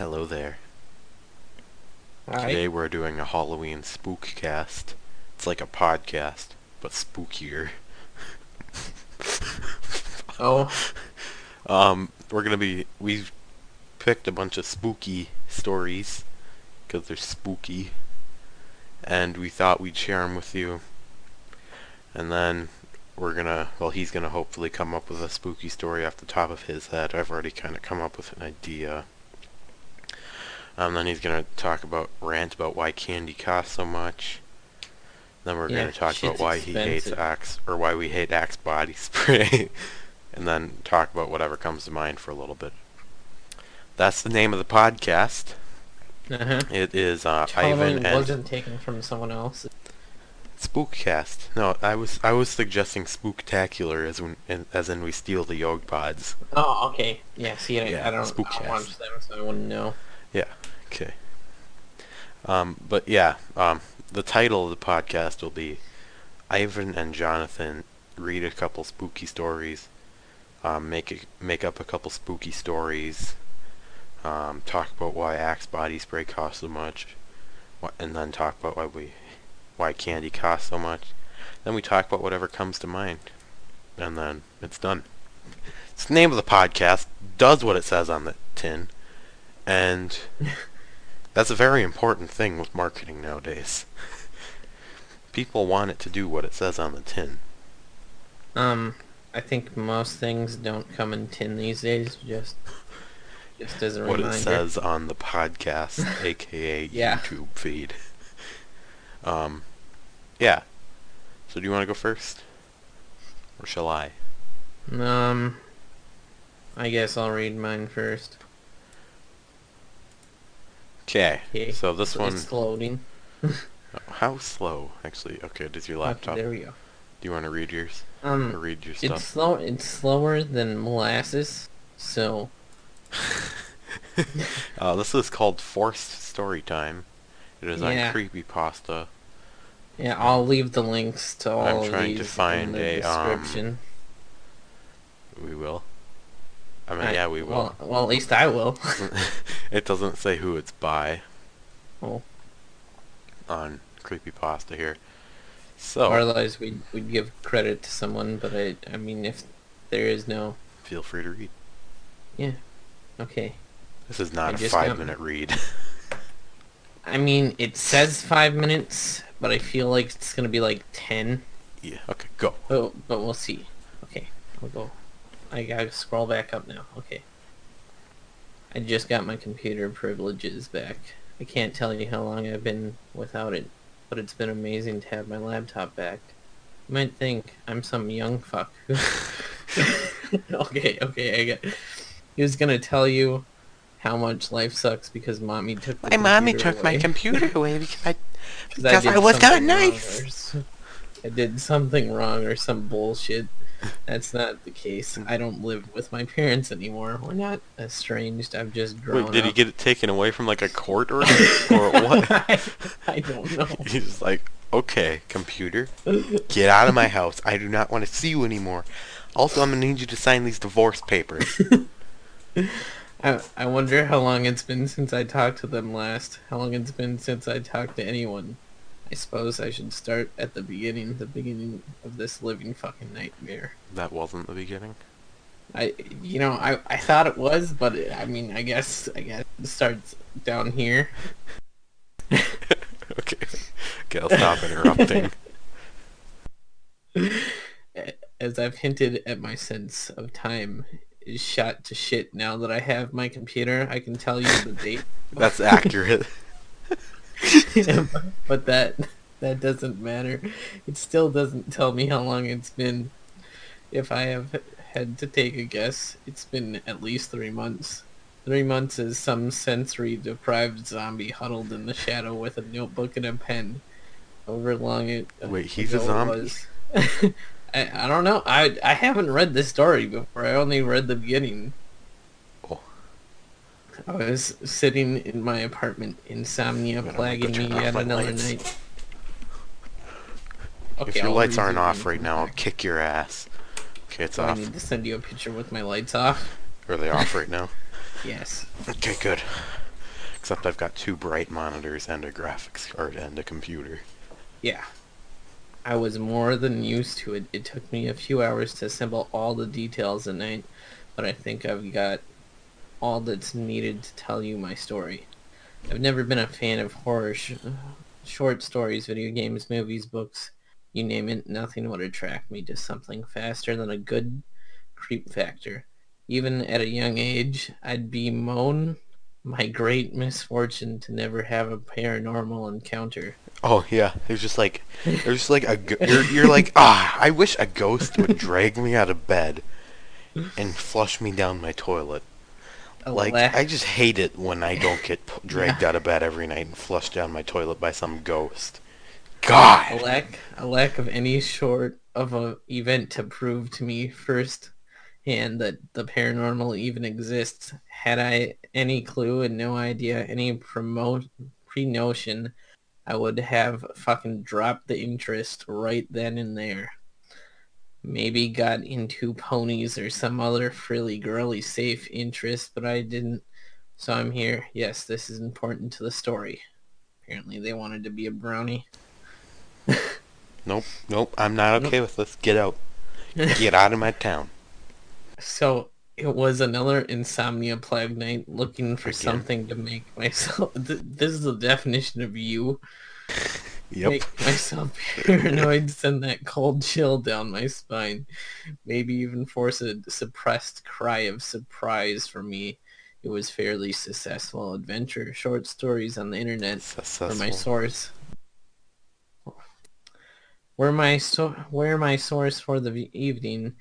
Hello there. Hi. Today we're doing a Halloween spookcast. It's like a podcast, but spookier. Oh, Um, we're gonna be we've picked a bunch of spooky stories because they're spooky, and we thought we'd share them with you. And then we're gonna well, he's gonna hopefully come up with a spooky story off the top of his head. I've already kind of come up with an idea. And then he's gonna talk about rant about why candy costs so much. Then we're Yeah, gonna talk about why he hates. Axe or why we hate Axe body spray. and then talk about whatever comes to mind for a little bit. That's the name of the podcast. uh-huh. It is uh, Halloween Ivan and wasn't taken from someone else. Spookcast. No, I was I was suggesting spooktacular as when in, as in we steal the yog pods. Oh, okay. Yeah, see, I, Yeah, I don't, I Spookcast. don't watch them, so I wouldn't know. Okay. Um, but yeah, um, the title of the podcast will be Ivan and Jonathan read a couple spooky stories, um, make make up a couple spooky stories, um, talk about why Axe body spray costs so much, wh- and then talk about why we why candy costs so much. Then we talk about whatever comes to mind, and then it's done. It's the name of the podcast. Does what it says on the tin, and that's a very important thing with marketing nowadays. People want it to do what it says on the tin. Um, I think most things don't come in tin these days. Just, just as a What reminder. it says on the podcast, aka Yeah. YouTube feed. Um, yeah. So do you want to go first, or shall I? Um, I guess I'll read mine first. Okay. Okay. So this one, It's loading. how slow? Actually, okay. Does your Okay, laptop? there we go. Do you want to read yours or Um, read your stuff. it's slow. It's slower than molasses. So uh, this is called Forced Story Time. It is Yeah. on Creepypasta. yeah, I'll leave the links to all I'm of trying to find in the a, um, description. We will. I mean, yeah, we will. Well, well, at least I will. it doesn't say who it's by oh. on Creepypasta here. So, otherwise, we'd, we'd give credit to someone, but I, I mean, if there is no. feel free to read. Yeah. Okay. This is not I a five minute read. I mean, it says five minutes, but I feel like it's gonna be like ten. yeah, okay, go. But, but we'll see. Okay, we'll go. I gotta scroll back up now. Okay. I just got my computer privileges back. I can't tell you how long I've been without it, but it's been amazing to have my laptop back. You might think I'm some young fuck. okay, okay, I get. He was gonna tell you how much life sucks because mommy took. the computer away. My computer away because I. 'Cause Because I did was not nice. I did something wrong or some bullshit. That's not the case. I don't live with my parents anymore. We're not estranged. I've just grown Wait, did he get it taken away from like a court order or what? I, I don't know. He's like, okay, computer, get out of my house. I do not want to see you anymore. Also, I'm gonna need you to sign these divorce papers. I, I wonder how long it's been since I talked to them last. How long it's been since I talked to anyone. I suppose I should start at the beginning, the beginning of this living fucking nightmare. that wasn't the beginning. I, you know, I, I thought it was, but it, I mean, I guess, I guess it starts down here. okay. Okay, I'll stop interrupting. As I've hinted at my sense of time is shot to shit now that I have my computer, I can tell you the date. That's accurate. but that that doesn't matter. It still doesn't tell me how long it's been. If I have had to take a guess, it's been at least three months. Three months is some sensory deprived zombie huddled in the shadow with a notebook and a pen. However long it uh, Wait, he's a zombie? I, I don't know. I I haven't read this story before. I only read the beginning. Oh. I was sitting in my apartment, insomnia I'm plaguing me yet another lights. night. if your I'll lights aren't off right we now, I'll kick your ass. Okay, it's Do I off. need to send you a picture with my lights off? Are they off right now? Yes. Okay, good. Except I've got two bright monitors and a graphics card and a computer. Yeah. I was more than used to it. It took me a few hours to assemble all the details at night, but I think I've got all that's needed to tell you my story. I've never been a fan of horror sh- short stories, video games, movies, books, you name it. Nothing would attract me to something faster than a good creep factor. Even at a young age, I'd bemoan my great misfortune to never have a paranormal encounter. Oh yeah, there's just like there's just like a you're you're like ah, I wish a ghost would drag me out of bed and flush me down my toilet. A Like I just hate it when I don't get p- dragged out of bed every night and flushed down my toilet by some ghost. God, a lack a lack of any sort of a event to prove to me first hand that the paranormal even exists. Had I any clue and no idea, any promote pre-notion, I would have fucking dropped the interest right then and there. Maybe got into ponies or some other frilly girly safe interest, but I didn't. So I'm here. Yes, this is important to the story. Apparently they wanted to be a brownie. Nope, nope. I'm not okay with this. Get out. Get out of my town. So it was another insomnia plague night looking for Again? something to make myself. This is the definition of you. Yep. Make myself paranoid, send that cold chill down my spine. Maybe even force a suppressed cry of surprise from me. It was fairly successful adventure, short stories on the internet for my source. Where my so- where my source for the v- evening,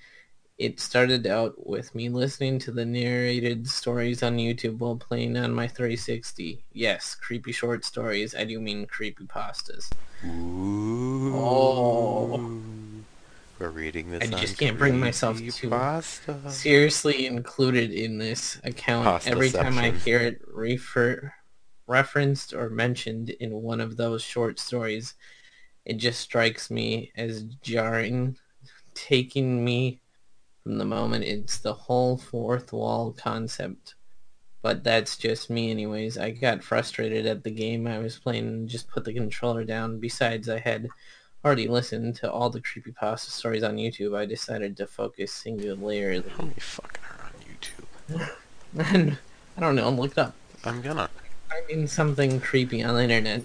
it started out with me listening to the narrated stories on YouTube while playing on my 360. Yes, creepy short stories. I do mean creepy pastas. Ooh. Oh. We're reading this. I just can't bring myself to- Creepypasta. Seriously included in this account Pasta every time I hear it refer referenced or mentioned in one of those short stories. It just strikes me as jarring, taking me from the moment it's the whole fourth wall concept. But that's just me anyways. I got frustrated at the game I was playing and just put the controller down. Besides, I had already listened to all the creepypasta stories on YouTube. I decided to focus singularly. How many fucking are on YouTube? And I don't know, look it up. I'm gonna. I mean something creepy on the internet.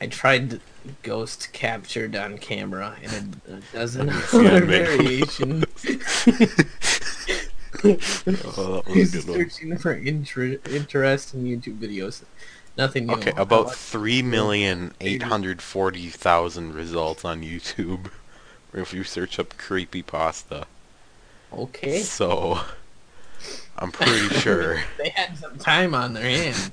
I tried ghost captured on camera and a, a dozen see other variations. Oh, that was one. Searching for inter- interesting YouTube videos. Nothing new. Okay, about watched- three million eight hundred forty thousand results on YouTube. If you search up creepy pasta, Okay. so I'm pretty sure. They had some time on their hands.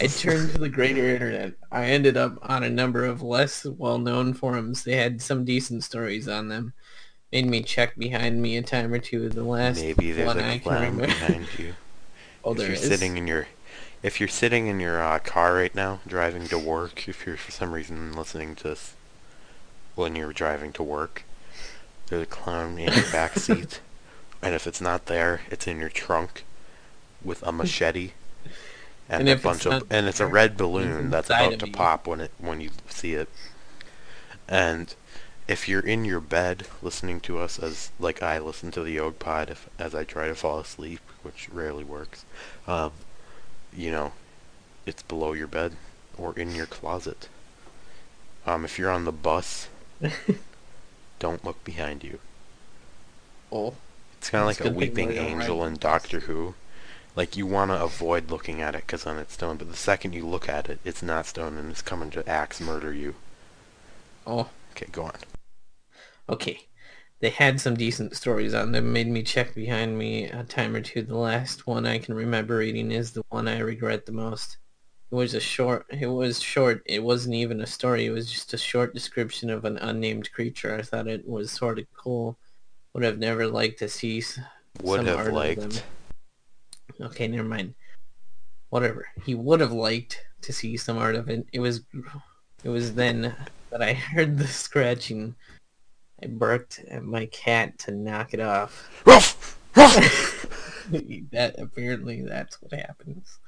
I turned to the greater internet. I ended up on a number of less well-known forums. They had some decent stories on them. Made me check behind me a time or two. of The last Maybe there's one a I clown behind you. oh, if there you're is. sitting in your, if you're sitting in your uh, car right now, driving to work, if you're for some reason listening to this when you're driving to work, there's a clown in your back seat, and if it's not there, it's in your trunk with a machete. And, And a it's bunch of, and it's a red balloon that's about to pop when it when you see it. And if you're in your bed listening to us as like I listen to the Yog Pod if, as I try to fall asleep, which rarely works, um, you know, it's below your bed or in your closet. Um, if you're on the bus, don't look behind you. Oh, It's kind of like a weeping angel ride in Doctor Who. Like you want to avoid looking at it because then it's stone, but the second you look at it, it's not stone and it's coming to axe murder you. oh, Okay, go on. okay. They had some decent stories on them. Made me check behind me a time or two. The last one I can remember reading is the one I regret the most. It was a short. It was short. It wasn't even a story. It was just a short description of an unnamed creature. I thought it was sort of cool. Would have never liked to see. Would some have liked. Okay, never mind. Whatever. He would have liked to see some art of it. It was. It was then that I heard the scratching. I barked at my cat to knock it off. Ruff! that apparently that's what happens.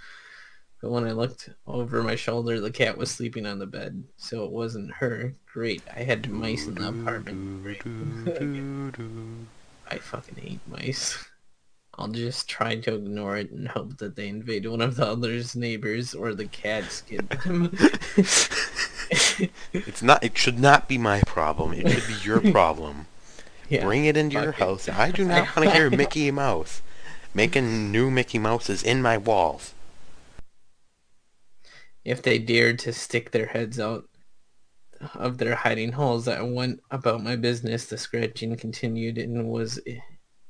But when I looked over my shoulder, the cat was sleeping on the bed, so it wasn't her. Great, I had mice in the apartment. I fucking hate mice. I'll just try to ignore it and hope that they invade one of the other's neighbors or the cats get them. It's not. It should not be my problem. It should be your problem. yeah. Bring it into your it. house. I do not want to hear Mickey Mouse making new Mickey Mouses in my walls. If they dared to stick their heads out of their hiding holes, I went about my business. The scratching continued and was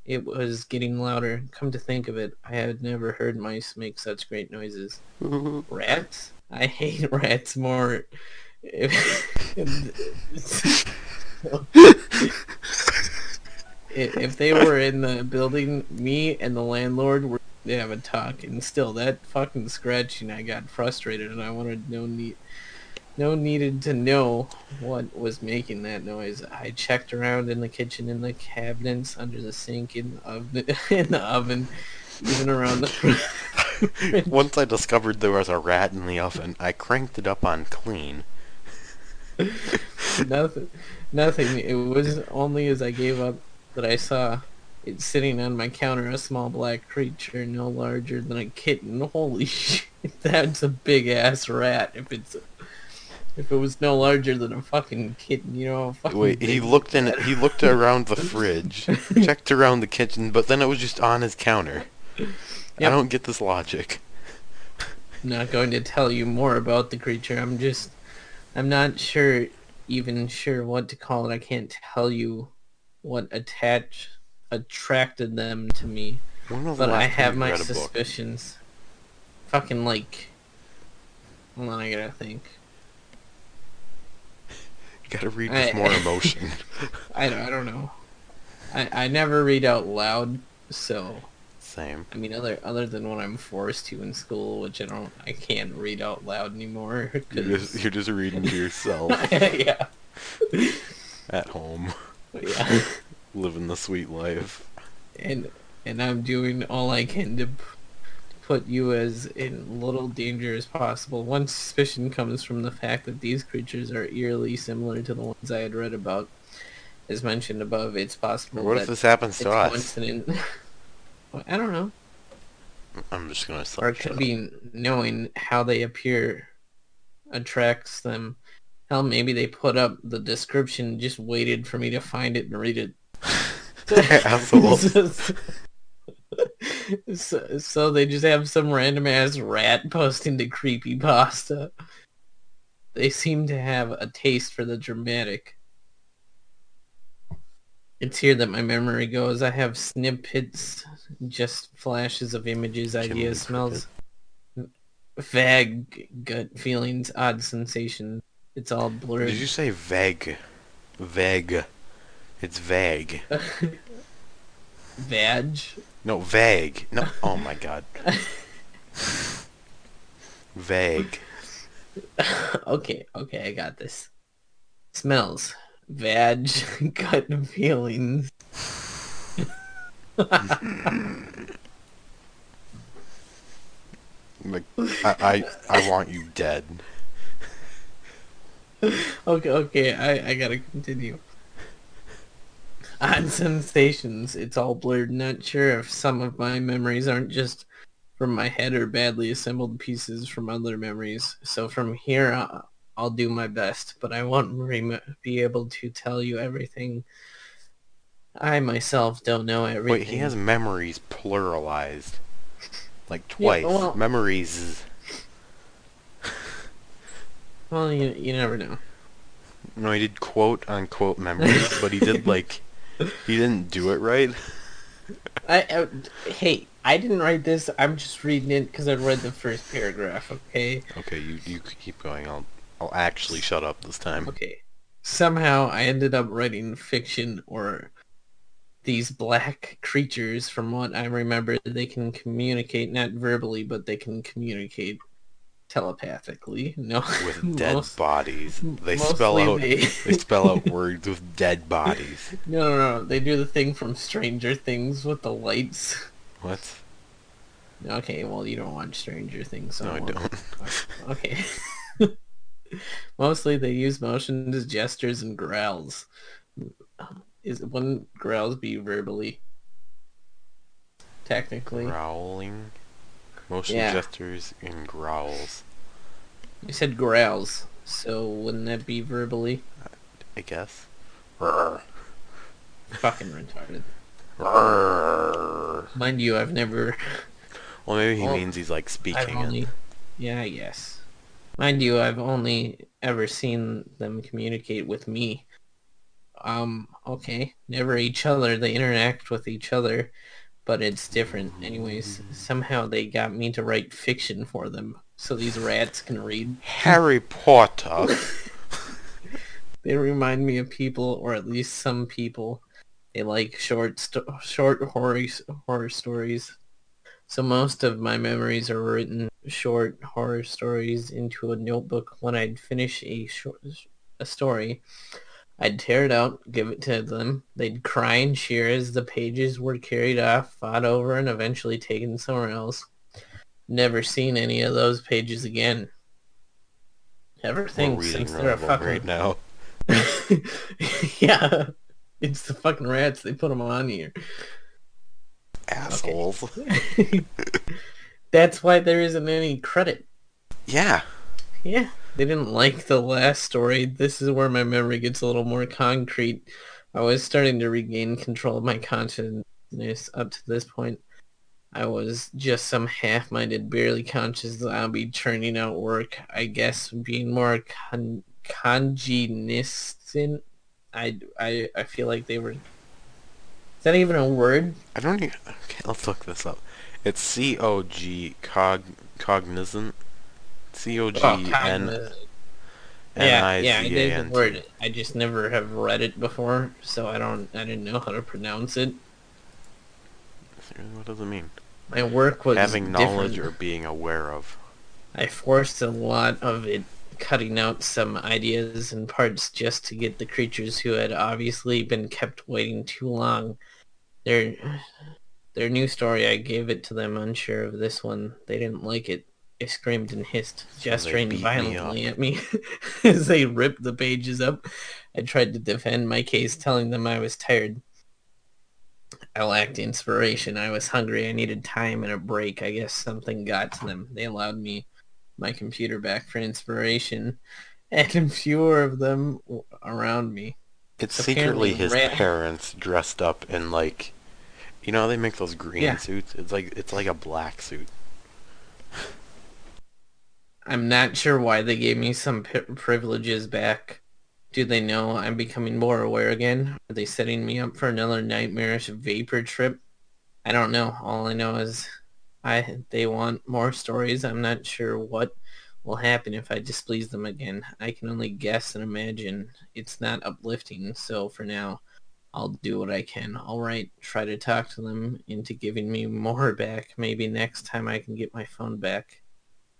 it was getting louder. Come to think of it, I had never heard mice make such great noises. Rats? I hate rats more. if, if they were in the building, me and the landlord were to have a talk, and still that fucking scratching, I got frustrated, and I wanted no need, no needed to know what was making that noise. I checked around in the kitchen, in the cabinets, under the sink, in the oven, in the oven, even around the. Once I discovered there was a rat in the oven, I cranked it up on clean. nothing, nothing. It was only as I gave up that I saw it sitting on my counter, a small black creature no larger than a kitten. Holy shit, that's a big ass rat. If it's, if it was no larger than a fucking kitten, you know. fucking Wait, he looked in. He looked around the fridge, checked around the kitchen, but then it was just on his counter. I don't get this logic. I'm not going to tell you more about the creature. I'm just, I'm not sure, even sure what to call it. I can't tell you what attach attracted them to me, When was the but I have my read a book? suspicions. Fucking like, hold on, I gotta think. You gotta read I- with more emotion. I don't, I don't know. I I never read out loud, so Same. I mean, other other than when I'm forced to in school, which I don't, I can't read out loud anymore. You're just, you're just reading to yourself yeah, at home, yeah. living the sweet life. and and I'm doing all I can to put you as in little danger as possible. One suspicion comes from the fact that these creatures are eerily similar to the ones I had read about. As mentioned above, it's possible What if this happens to us? coincident. I don't know, I'm just gonna or start. it could be knowing how they appear attracts them. Hell, maybe they put up the description, just waited for me to find it and read it. Assholes. so, so they just have some random ass rat posting to creepy pasta. They seem to have a taste for the dramatic. It's here that my memory goes. I have snippets, just flashes of images, ideas, smells, vague gut feelings, odd sensations. It's all blurred. Did you say vague? Vague. It's vague. Vag? No, vague. No. Oh my god. Vague. okay, okay, I got this. Smells. Vag, gut feelings. Like, I, I, I want you dead. Okay, okay, I, I gotta continue. Odd sensations. It's all blurred. Not sure if some of my memories aren't just from my head or badly assembled pieces from other memories. So from here, I'll, I'll do my best, but I won't be able to tell you everything. I myself don't know everything. Wait, he has memories pluralized. Like Yeah, twice. well- memories. Well, you, you never know. No, he did quote unquote memories, but he did like he didn't do it right. I, I hey, I didn't write this. I'm just reading it because I read the first paragraph. Okay. Okay, you you keep going. I'll I'll actually shut up this time. Okay. Somehow I ended up writing fiction or these black creatures. From what I remember, they can communicate not verbally, but they can communicate. Telepathically. No, with dead most- bodies. They spell out they- they spell out words with dead bodies. No, no, no. They do the thing from Stranger Things with the lights. What? Okay, well, you don't watch Stranger Things, so No, I don't. Okay. Mostly they use motions, as gestures, and growls. Is wouldn't growls be verbally? Technically, Growling, motion Yeah. gestures, and growls. you said growls, so wouldn't that be verbally? I guess. Rrr. Fucking retarded. Rrr. Mind you, I've never. Well, maybe he Well, means he's like speaking only. it. Yeah, I guess. Mind you, I've only ever seen them communicate with me. Um, okay. Never each other. They interact with each other, but it's different. Anyways, somehow they got me to write fiction for them so these rats can read. Harry Potter. They remind me of people, or at least some people. They like short, sto- short horror horror stories. So most of my memories are written short horror stories into a notebook. When I'd finish a short a story, I'd tear it out, give it to them. They'd cry and cheer as the pages were carried off, fought over, and eventually taken somewhere else. Never seen any of those pages again. Ever think since they're a fucking right now. yeah, it's the fucking rats. They put them on here. Assholes. That's why there isn't any credit. Yeah. Yeah, they didn't like the last story. This is where my memory gets a little more concrete. I was starting to regain control of my consciousness up to this point. I was just some half-minded, barely conscious zombie churning out work. I guess being more con-. I, I, I feel like they were... Is that even a word? I don't even. Okay, let's look this up. It's C O G cog cognizant. C O G N Yeah, I yeah, I Z A did the word. I just never have read it before, so I don't. I didn't know how to pronounce it. What does it mean? My work was Having knowledge or being aware of. I forced a lot of it, cutting out some ideas and parts just to get the creatures who had obviously been kept waiting too long. Their their new story, I gave it to them unsure of this one. They didn't like it. They screamed and hissed, gesturing me violently at me as they ripped the pages up. I tried to defend my case, telling them I was tired. I lacked inspiration. I was hungry. I needed time and a break. I guess something got to them. They allowed me my computer back for inspiration, and fewer of them around me. It's Apparently secretly his rat- parents dressed up in like, you know, how they make those green Yeah. suits. It's like it's like a black suit. I'm not sure why they gave me some pri privileges back. Do they know I'm becoming more aware again? Are they setting me up for another nightmarish vapor trip? I don't know. All I know is I they want more stories. I'm not sure what will happen if I displease them again. I can only guess and imagine. It's not uplifting, so for now I'll do what I can. All right, try to talk to them into giving me more back. Maybe next time I can get my phone back.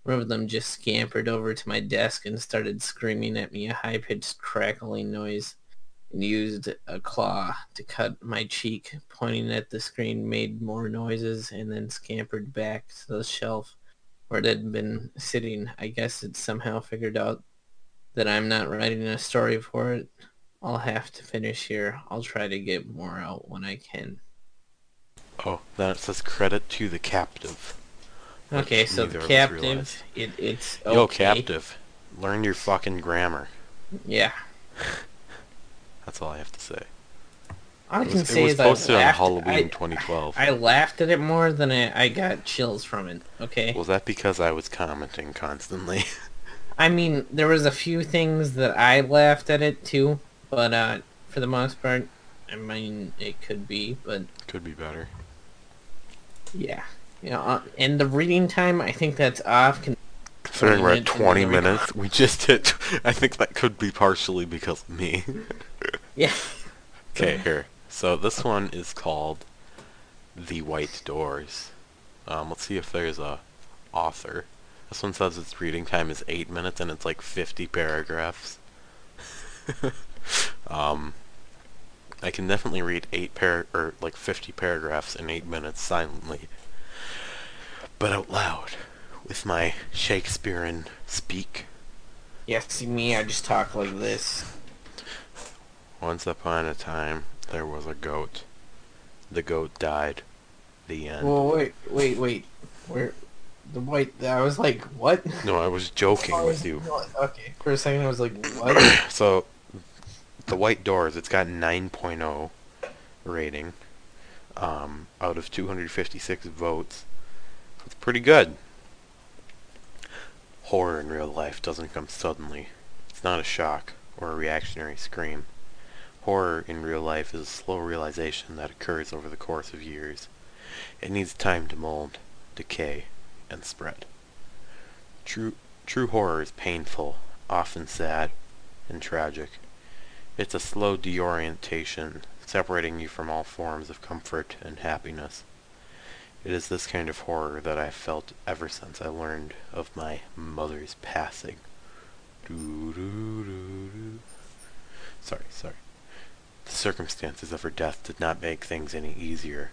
One of them just scampered over to my desk and started screaming at me a high-pitched crackling noise and used a claw to cut my cheek, pointing at the screen, made more noises, and then scampered back to the shelf where it had been sitting. I guess it somehow figured out that I'm not writing a story for it. I'll have to finish here. I'll try to get more out when I can. Oh, then it says credit to the captive. Which Okay, so the of captive, realized. it, it's Yo, okay. captive, learn your fucking grammar. Yeah. That's all I have to say. I It can was, it say was is I posted on Halloween I, 2012. I laughed at it more than I, I got chills from it. Okay. Was that because I was commenting constantly? I mean, there was a few things that I laughed at it too, but uh, for the most part, I mean, it could be, but Could be better. yeah, you know, uh, and the reading time, I think that's off. Con- Considering we're at 20 20 minutes. minutes, we just hit. I think that could be partially because of me. yeah. Okay, here. So this one is called The White Doors. Um, let's see if there's a author. This one says its reading time is 8 minutes and it's like 50 paragraphs. um, I can definitely read 8 par or like 50 paragraphs in 8 minutes silently. But out loud, with my Shakespearean speak. Yeah, see me, I just talk like this. Once upon a time, there was a goat. The goat died. The end. Well, wait, wait, wait. Where? The white. I was like, what? No, I was joking with you. Okay. For a second, I was like, what? So, the White Doors, it's got 9.0 rating um, out of 256 votes. It's pretty good. Horror in real life doesn't come suddenly. It's not a shock or a reactionary scream. Horror in real life is a slow realization that occurs over the course of years. It needs time to mold, decay, and spread. True, true horror is painful, often sad, and tragic. It's a slow deorientation, separating you from all forms of comfort and happiness. It is this kind of horror that I have felt ever since I learned of my mother's passing. Sorry, sorry. The circumstances of her death did not make things any easier.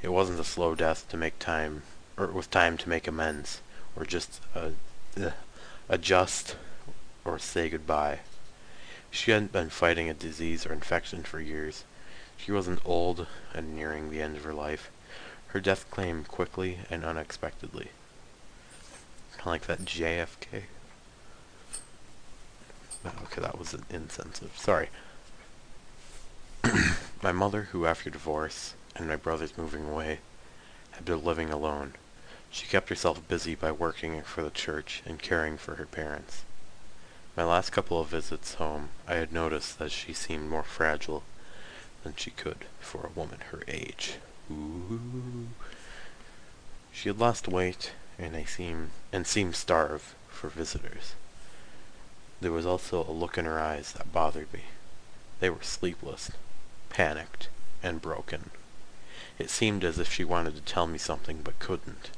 It wasn't a slow death to make time, or with time to make amends, or just uh, uh, adjust or say goodbye. She hadn't been fighting a disease or infection for years. She wasn't old and nearing the end of her life. Her death came quickly and unexpectedly. Like that JFK. Okay, that was insensitive. Sorry. my mother, who after divorce and my brothers moving away, had been living alone, she kept herself busy by working for the church and caring for her parents. My last couple of visits home, I had noticed that she seemed more fragile than she could for a woman her age. Ooh. She had lost weight and I seemed and seemed starved for visitors. There was also a look in her eyes that bothered me. They were sleepless, panicked, and broken. It seemed as if she wanted to tell me something but couldn't.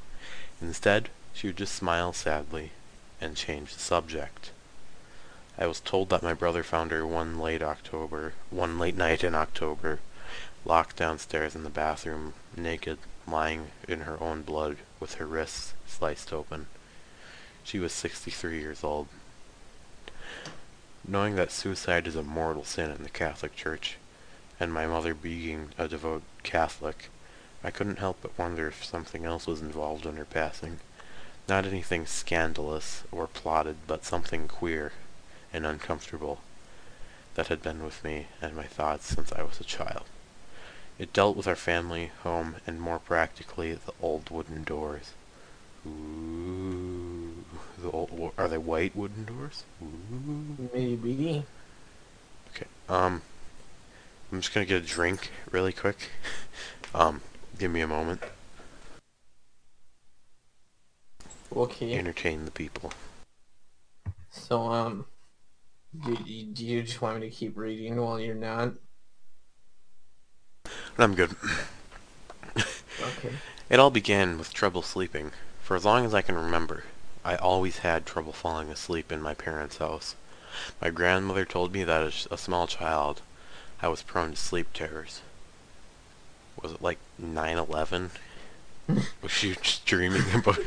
Instead, she would just smile sadly and change the subject. I was told that my brother found her one late October, one late night in October, locked downstairs in the bathroom, naked, lying in her own blood, with her wrists sliced open. She was 63 years old. Knowing that suicide is a mortal sin in the Catholic Church, and my mother being a devout Catholic, I couldn't help but wonder if something else was involved in her passing. Not anything scandalous or plotted, but something queer and uncomfortable that had been with me and my thoughts since I was a child. It dealt with our family, home, and more practically, the old wooden doors. Ooh, the old, are they white wooden doors? Ooh. Maybe. Okay, um, I'm just gonna get a drink really quick. um, give me a moment. Okay. Entertain the people. So, um, do, do you just want me to keep reading while you're not? I'm good. Okay. It all began with trouble sleeping. For as long as I can remember, I always had trouble falling asleep in my parents' house. My grandmother told me that as a small child, I was prone to sleep terrors. Was it like 9-11? was she just dreaming about...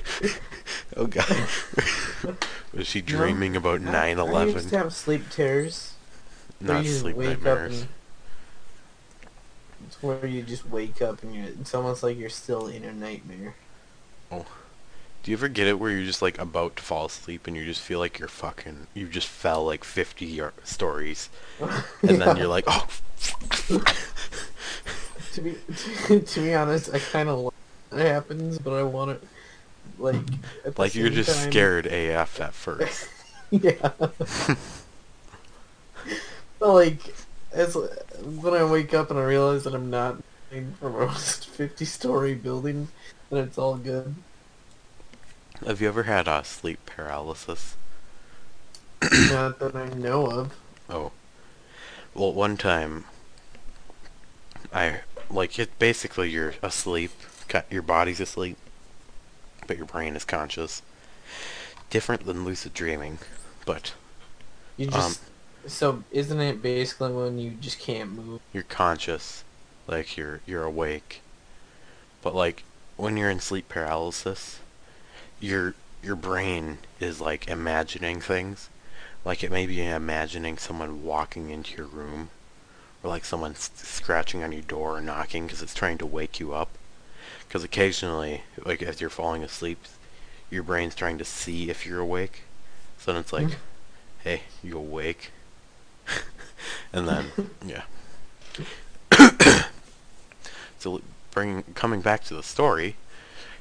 oh god. was she dreaming no, about 9-11? I used to have sleep terrors. Not sleep nightmares. Where you just wake up and you it's almost like you're still in a nightmare. Oh. Do you ever get it where you're just like about to fall asleep and you just feel like you're fucking you just fell like 50 stories and yeah. then you're like oh to be to, to, be honest I kind of like it happens but I want it like like you're just time... scared AF at first yeah but like as when I wake up and I realize that I'm not from a 50 story building, then it's all good. Have you ever had uh, sleep paralysis? not that I know of. Oh. Well, one time, I, like, it basically you're asleep, your body's asleep, but your brain is conscious. different than lucid dreaming, but You Um, just so isn't it basically when you just can't move? you're conscious, like you're you're awake. But like when you're in sleep paralysis, your your brain is like imagining things. Like it may be imagining someone walking into your room, or like someone s- scratching on your door or knocking because it's trying to wake you up. Because occasionally, like as you're falling asleep, your brain's trying to see if you're awake. So then it's like, hmm. hey, you awake? and then, yeah. so bringing coming back to the story,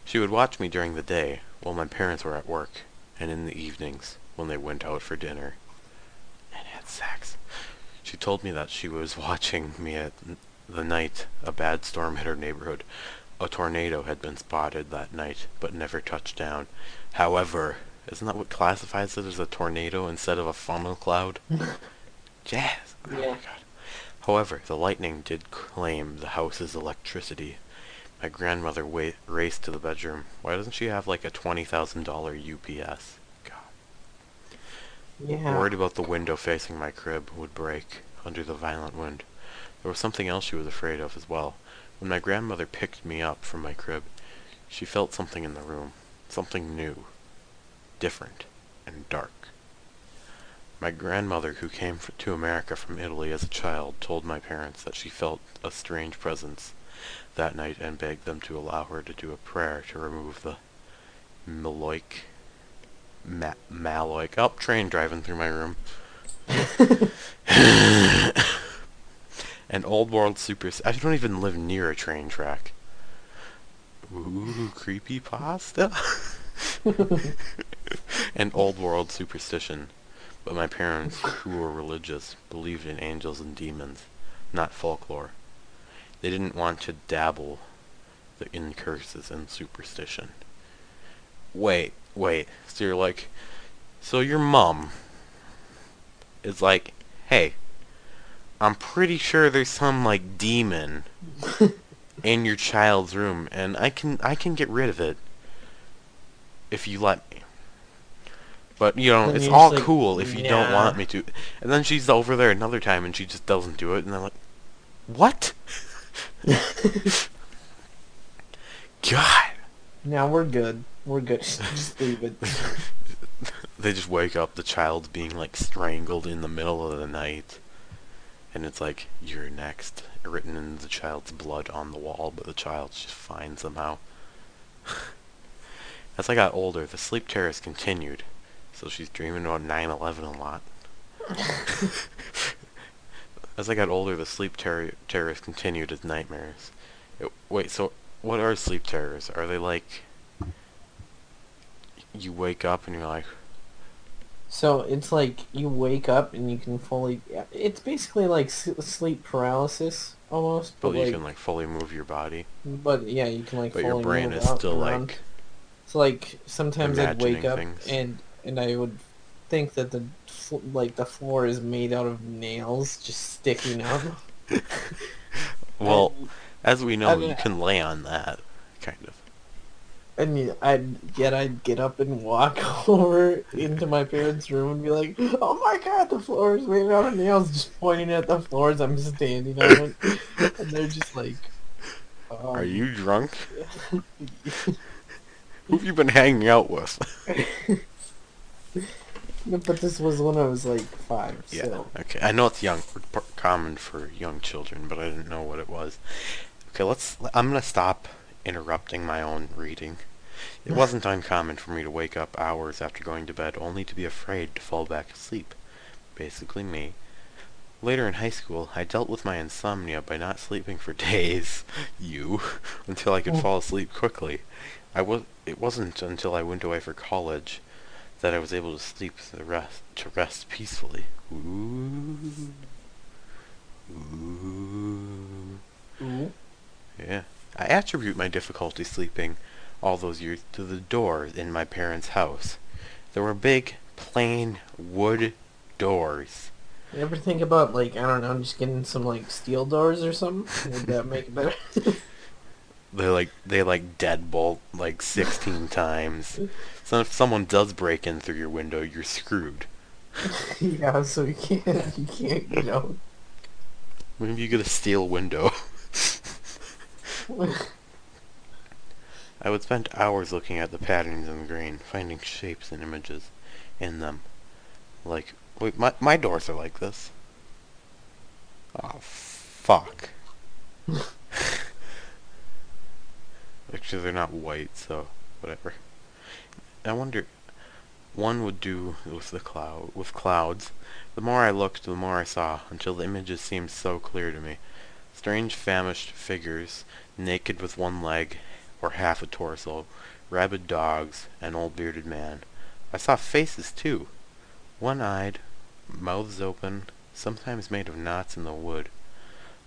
she would watch me during the day while my parents were at work, and in the evenings when they went out for dinner and had sex. She told me that she was watching me at the night a bad storm hit her neighborhood. A tornado had been spotted that night, but never touched down. However, isn't that what classifies it as a tornado instead of a funnel cloud? Jazz. Oh my god. However, the lightning did claim the house's electricity. My grandmother wa- raced to the bedroom. Why doesn't she have like a $20,000 UPS? God. Yeah. Worried about the window facing my crib would break under the violent wind. There was something else she was afraid of as well. When my grandmother picked me up from my crib, she felt something in the room. Something new. Different. And dark. My grandmother, who came to America from Italy as a child, told my parents that she felt a strange presence that night and begged them to allow her to do a prayer to remove the maloic ma- maloic up oh, train driving through my room. An old world super I don't even live near a train track. Ooh creepy pasta. An old world superstition but my parents who were religious believed in angels and demons not folklore. They didn't want to dabble the- in curses and superstition. Wait wait so you're like so your mom is like hey i'm pretty sure there's some like demon in your child's room and i can i can get rid of it if you let me but you know it's all like, cool if you don't want me to. And then she's over there another time and she just doesn't do it. And i'm like what? God. Now we're good. We're good. Just leave it. they just wake up the child being like strangled in the middle of the night. And it's like you're next. Written in the child's blood on the wall but the child's just fine somehow as i got older the sleep terrors continued so she's dreaming about 9-11 a lot as i got older the sleep terror terrors continued as nightmares It- wait so what are sleep terrors are they like you wake up and you're like So it's like you wake up and you can fully. It's basically like sleep paralysis almost. But But, you like, can like fully move your body, but yeah, you can like. but your brain is still around. like So like sometimes I'd wake up things. and and I would think that the fl- like the floor is made out of nails just sticking up. well, And- as we know, I you can lay on that kind of. And y- I'd yet I'd get up and walk over into my parents' room and be like, "Oh my god, the floor is made out of nails!" Just pointing at the floors I'm standing on it, and they're just like, Are um, you drunk? Who've you been hanging out with? No, but this was when I was like five. yeah. So Okay. I know it's young, common for young children, but I didn't know what it was. Okay, let's. I'm gonna stop interrupting my own reading. It wasn't uncommon for me to wake up hours after going to bed only to be afraid to fall back asleep. Basically me. Later in high school, I dealt with my insomnia by not sleeping for days, you, until I could Mm. fall asleep quickly. I was. It wasn't until I went away for college that I was able to sleep the rest to rest peacefully. Ooh. Ooh. Ooh. Yeah. I attribute my difficulty sleeping all those years to the doors in my parents' house. There were big, plain wood doors. You ever think about like I don't know, just getting some like steel doors or something? Would that make it better? they like they like deadbolt like 16 times. So if someone does break in through your window, you're screwed. yeah, so you can't, you can't, you know. Maybe you get a steel window. I would spend hours looking at the patterns in the grain, finding shapes and images in them. Like, wait, my, my doors are like this. Oh, fuck. Actually, they're not white, so whatever. I wonder, one would do with the cloud, with clouds. The more I looked, the more I saw, until the images seemed so clear to me. Strange famished figures, naked with one leg, or half a torso, rabid dogs, an old bearded man. I saw faces too, one-eyed, mouths open, sometimes made of knots in the wood,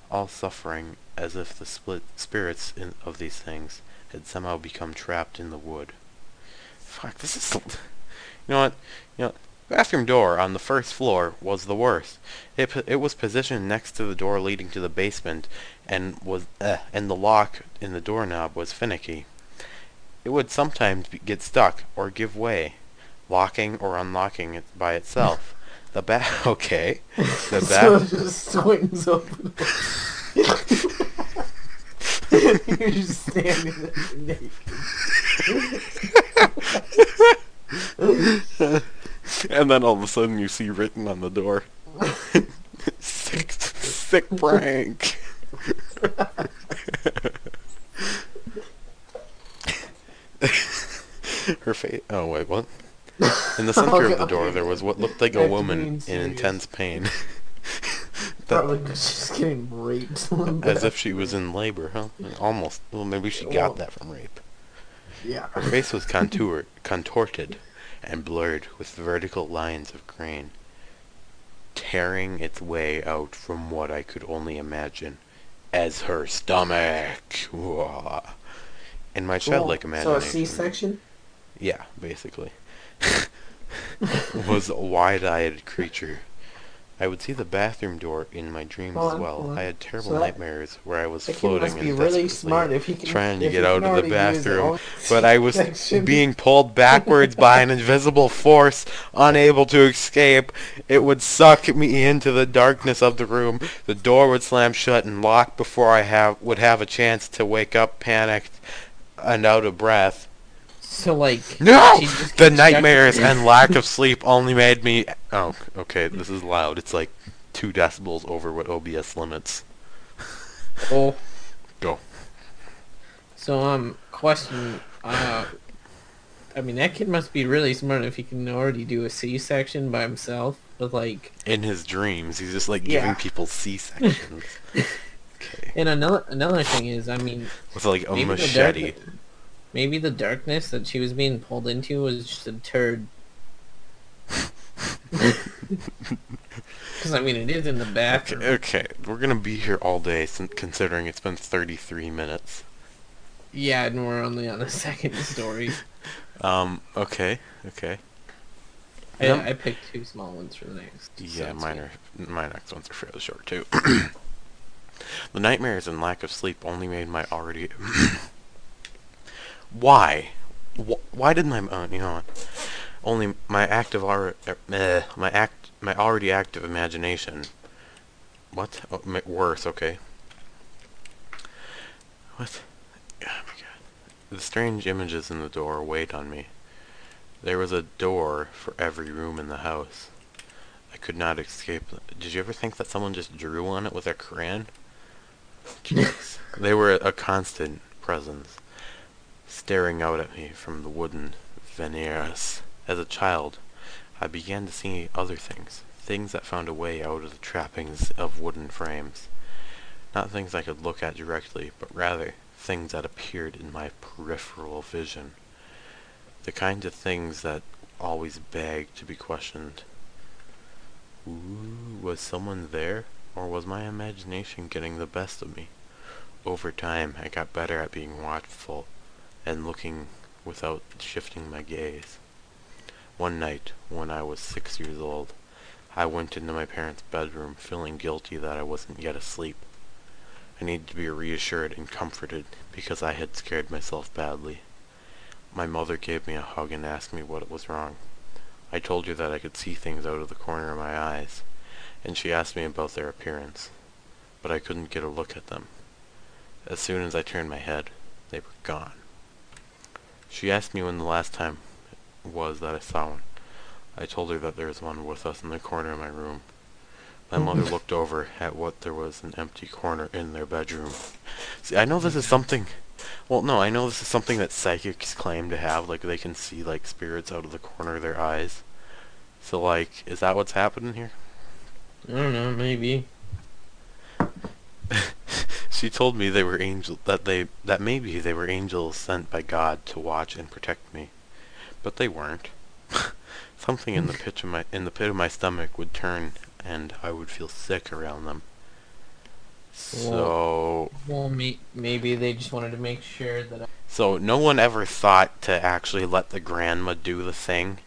all suffering as if the split spirits in, of these things had somehow become trapped in the wood. Fuck, this is... You know what? You know, bathroom door on the first floor was the worst. It it was positioned next to the door leading to the basement, and was uh, and the lock in the doorknob was finicky. It would sometimes be, get stuck or give way, locking or unlocking it by itself. The back, okay. The so it just swings open. You're just standing there naked. and then all of a sudden you see written on the door, sick, sick prank. Her face. Oh wait, what? In the center of the door, there was what looked like a woman in intense pain, Probably just getting raped. as if she was in labor. Huh? Almost. Well, maybe she got that from rape. Yeah. Her face was contour- contorted and blurred with vertical lines of grain, tearing its way out from what I could only imagine as her stomach. In my childlike So imagination, So a C-section? yeah, basically, was a wide-eyed creature. I would see the bathroom door in my dreams as well. I had terrible So nightmares where I was floating and really smart if he can trying to get out of the bathroom, but I was being pulled backwards by an invisible force, unable to escape. It would suck me into the darkness of the room. The door would slam shut and lock before I have would have a chance to wake up panicked and out of breath. So like No! The nightmares and lack of sleep only made me. Oh, okay, this is loud. It's like two decibels over what OBS limits. Oh. Go. So um question uh I mean that kid must be really smart if he can already do a C section by himself with like In his dreams, he's just like Yeah. giving people C sections. okay. and another another thing is I mean With like a the machete. dark, maybe the darkness that she was being pulled into was just a turd. Because I mean it is in the Okay, bathroom. okay, we're gonna be here all day, considering it's been 33 minutes. Yeah, and we're only on the second story. Um, okay, okay. I, I picked two small ones for the next. Yeah, it's mine are, my next ones are fairly short too. the nightmares and lack of sleep only made my already. why? Why didn't I? Uh, you know? Only my active ar- meh, my act my already active imagination. What? Oh, worse. Okay. What? Oh my god. The strange images in the door weighed on me. There was a door for every room in the house. I could not escape. Did you ever think that someone just drew on it with a crayon? Jeez. they were a constant presence, staring out at me from the wooden veneers. As a child, I began to see other things, things that found a way out of the trappings of wooden frames. Not things I could look at directly, but rather things that appeared in my peripheral vision. The kind of things that always beg to be questioned. Ooh, was someone there? Or was my imagination getting the best of me? Over time, I got better at being watchful and looking without shifting my gaze. One night, when I was six years old, I went into my parents' bedroom feeling guilty that I wasn't yet asleep. I needed to be reassured and comforted because I had scared myself badly. My mother gave me a hug and asked me what was wrong. I told her that I could see things out of the corner of my eyes, and she asked me about their appearance, but I couldn't get a look at them. As soon as I turned my head, they were gone. She asked me when the last time was that I saw one. I told her that there was one with us in the corner of my room. My mm-hmm. mother looked over at what there was an empty corner in their bedroom. See, I know this is something. Well, no, I know this is something that psychics claim to have. Like they can see like spirits out of the corner of their eyes. So, like, is that what's happening here? I don't know, maybe. she told me they were angel that they that maybe they were angels sent by God to watch and protect me, but they weren't. Something in the pit of my in the pit of my stomach would turn, and I would feel sick around them. So, Well, may- maybe they just wanted to make sure that I... so no one ever thought to actually let the grandma do the thing.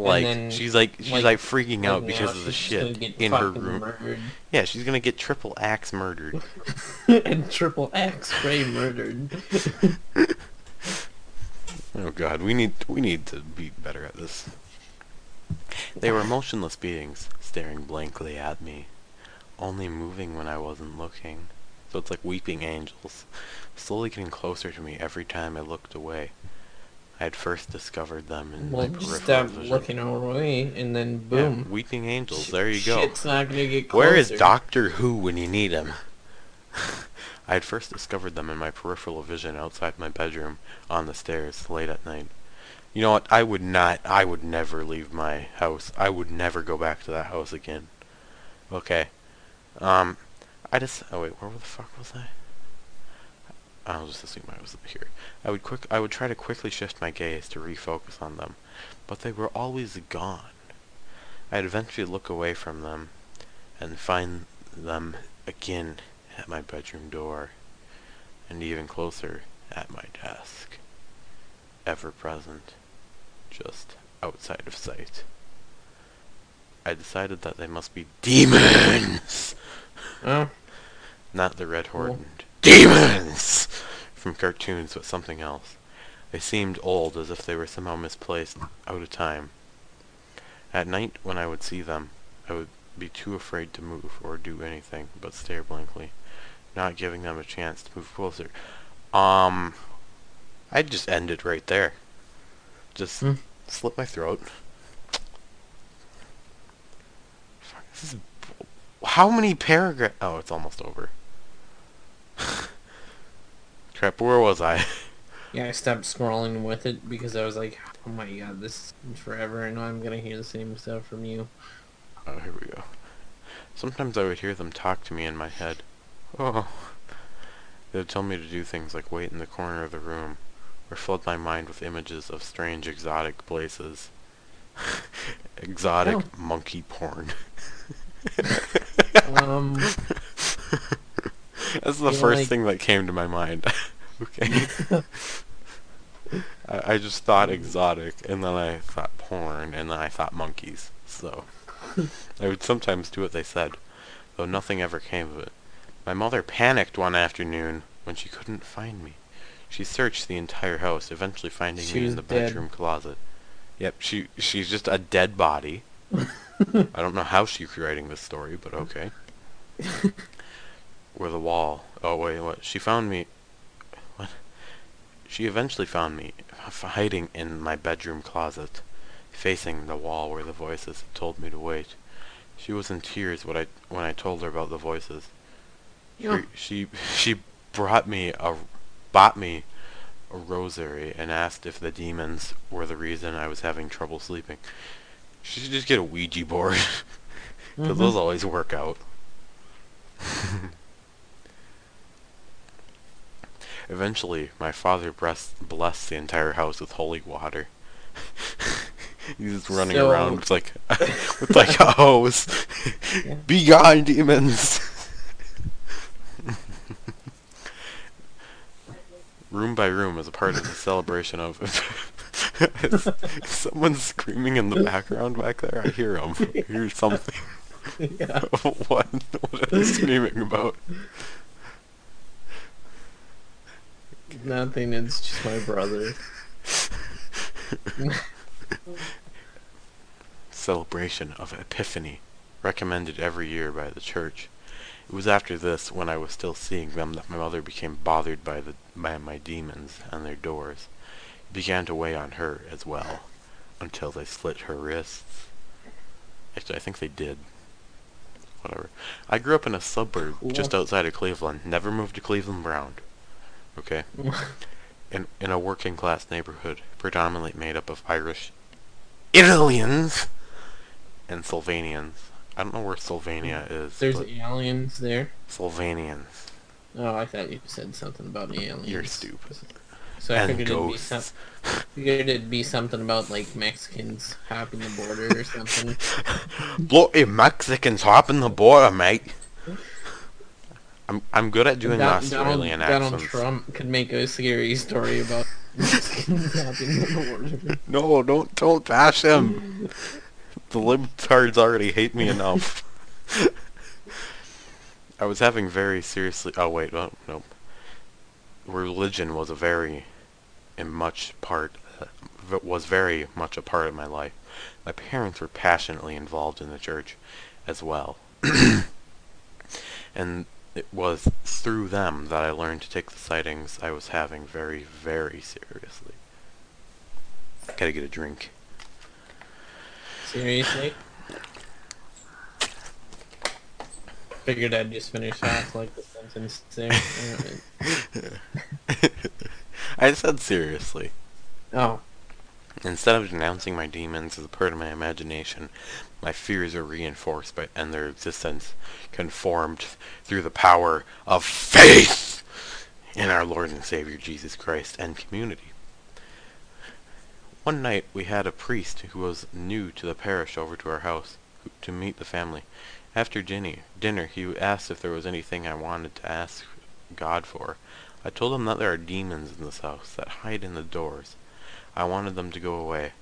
Like then, she's like she's like, like, freaking out because of the shit in her room. murdered. Yeah, she's gonna get triple axe murdered. and triple X Ray murdered. Oh god, we need we need to be better at this. They were motionless beings, staring blankly at me, only moving when I wasn't looking. So it's like weeping angels, slowly getting closer to me every time I looked away. I had first discovered them in well, my just peripheral stop vision. looking away, and then Yeah, boom. weeping angels. There you go. Shit's not gonna get closer. Where is Doctor Who when you need him? I had first discovered them in my peripheral vision outside my bedroom on the stairs late at night. You know what? I would not, I would never leave my house. I would never go back to that house again. Okay. Um, I just, oh wait, where the fuck was I? I'll just assume I was here. I would quick, I would try to quickly shift my gaze to refocus on them, but they were always gone. I'd eventually look away from them and find them again at my bedroom door, and even closer at my desk. Ever present, just outside of sight. I decided that they must be demons! Oh, Not the red Cool. Demons from cartoons, but something else. They seemed old, as if they were somehow misplaced, out of time. At night, when I would see them, I would be too afraid to move or do anything but stare blankly, not giving them a chance to move closer. Um, I'd just end it right there. Just Hmm. slit my throat. Fuck, this is how many paragraphs? Oh, it's almost over. Crap, where was I? yeah, I stopped scrolling with it because I was like, oh my god, this is forever, and I'm gonna hear the same stuff from you. Oh, here we go. Sometimes I would hear them talk to me in my head. Oh. They would tell me to do things like wait in the corner of the room, or flood my mind with images of strange exotic places. exotic Oh. monkey porn. Um, That's the first like- thing that came to my mind. okay. I, I just thought exotic, and then I thought porn, and then I thought monkeys. So I would sometimes do what they said, though nothing ever came of it. My mother panicked one afternoon when she couldn't find me. She searched the entire house, eventually finding She me in the dead. bedroom closet. Yep, she she's just a dead body. I don't know how she's writing this story, but okay. Where the wall. Oh wait, what? She found me. What? She eventually found me hiding in my bedroom closet, facing the wall where the voices had told me to wait. She was in tears when I when I told her about the voices. Yeah. She she brought me a bought me a rosary and asked if the demons were the reason I was having trouble sleeping. She should just get a Ouija board, because Mhm. those always work out. Eventually, my father blessed, blessed the entire house with holy water. He's running So- around with like with like a hose. Yeah. Be gone, demons! room by room as a part of the celebration of someone's screaming in the background back there. I hear him. I hear something. yeah. what? What are they screaming about? Nothing. It's just my brother. Celebration of Epiphany, recommended every year by the church. It was after this, when I was still seeing them, that my mother became bothered by the by my demons and their doors. It began to weigh on her as well, until they slit her wrists. Actually, I think they did. Whatever. I grew up in a suburb just outside of Cleveland. Never moved to Cleveland Brown. Okay. In in a working class neighborhood, predominantly made up of Irish, Italians, and Sylvanians. I don't know where Sylvania is. There's aliens there. Sylvanians. Oh, I thought you said something about aliens. You're stupid. So I and figured it'd, be some, figured it'd be something about like Mexicans hopping the border or something. Bloody Mexicans hopping the border, mate. I'm I'm good at doing Don- Australian Donald, Donald. Trump could make a scary story about Mexicans the. No, don't don't bash him. the libtards already hate me enough. I was having very seriously. Oh wait, oh, nope. Religion was a very, and much part, uh, was very much a part of my life. My parents were passionately involved in the church, as well. and it was through them that I learned to take the sightings I was having very, very seriously. Gotta get a drink. Seriously? Figured I'd just finish off like the sentence there. I said seriously. oh, Instead of denouncing my demons as a part of my imagination, my fears are reinforced by and their existence conformed through the power of faith in our Lord and Savior Jesus Christ and community. One night we had a priest who was new to the parish over to our house to meet the family. After dinner, dinner he asked if there was anything I wanted to ask God for. I told him that there are demons in this house that hide in the doors. I wanted them to go away.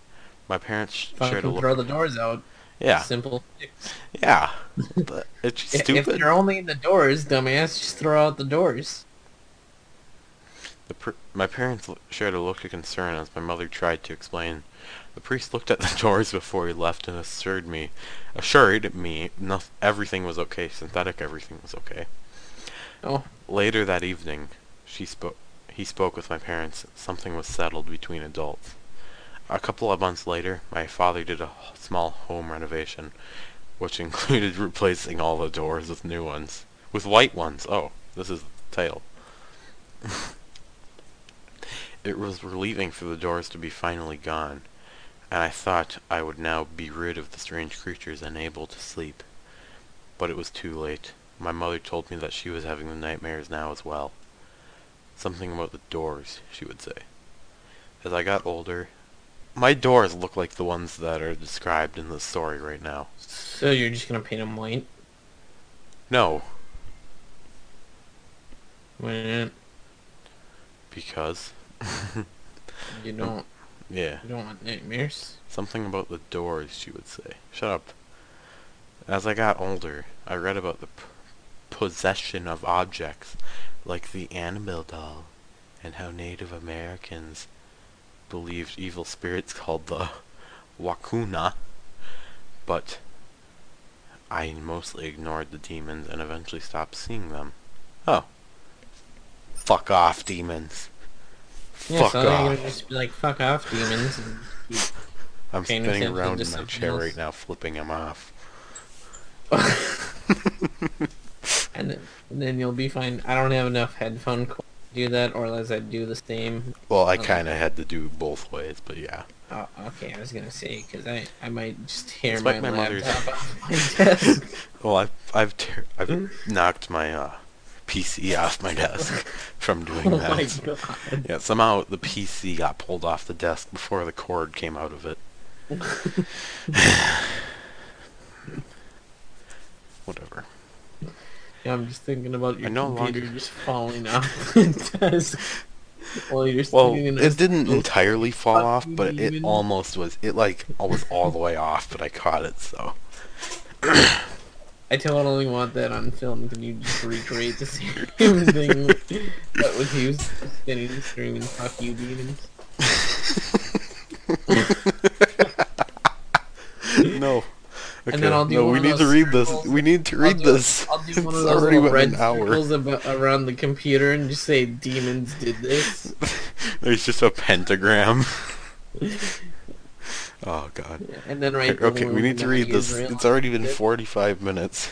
My parents sh- shared a look. throw the doors out. Yeah, Simple. yeah. But it's I- If stupid. they're only in the doors, dumbass, just throw out the doors. The pr- my parents l- shared a look of concern as my mother tried to explain. The priest looked at the doors before he left and assured me, assured me, everything was okay. Synthetic, everything was okay. Oh, Later that evening, she spoke. He spoke with my parents. Something was settled between adults. A couple of months later, my father did a small home renovation, which included replacing all the doors with new ones, with white ones. Oh, this is the title. it was relieving for the doors to be finally gone, and I thought I would now be rid of the strange creatures and able to sleep. But it was too late. My mother told me that she was having the nightmares now as well. Something about the doors, she would say. As I got older, my doors look like the ones that are described in the story right now. so you're just gonna paint them white? No, When because you um, don't, yeah, you don't want nightmares. something about the doors, she would say. Shut up. As I got older, I read about the p- possession of objects like the Annabelle doll and how Native Americans believed evil spirits called the Wakuna, but I mostly ignored the demons and eventually stopped seeing them. Oh. Fuck off, demons. Yeah, Fuck so off. just be like, fuck off, demons. I'm spinning around in my chair else. right now, flipping them off. and, then, and then you'll be fine. I don't have enough headphone cord to do that, or else I'd do the same. Well, I kind of had to do both ways, but yeah. Oh, okay, I was gonna say because I I might just tear It's my, like my mother's- laptop off my desk. Well, I've I've ter- I've knocked my uh, PC off my desk from doing oh that. my god! Yeah, somehow the PC got pulled off the desk before the cord came out of it. Whatever. Yeah, I'm just thinking about your no computer longer- just falling off the desk while you're Well, a it didn't entirely fall off, but it demon. almost was. It like was all the way off, but I caught it. So I totally want that on film. Can you just recreate the same thing, but with you spinning, screaming, "Fuck you, demons"? no. Okay. And then I'll do no, one we of need to read this. We need to I'll read do- this. I'll do it's one of those already red circles about, around the computer and just say "demons did this." There's just a pentagram. oh god. And then write. the Okay, we need to read this. Israel It's already been did. 45 minutes.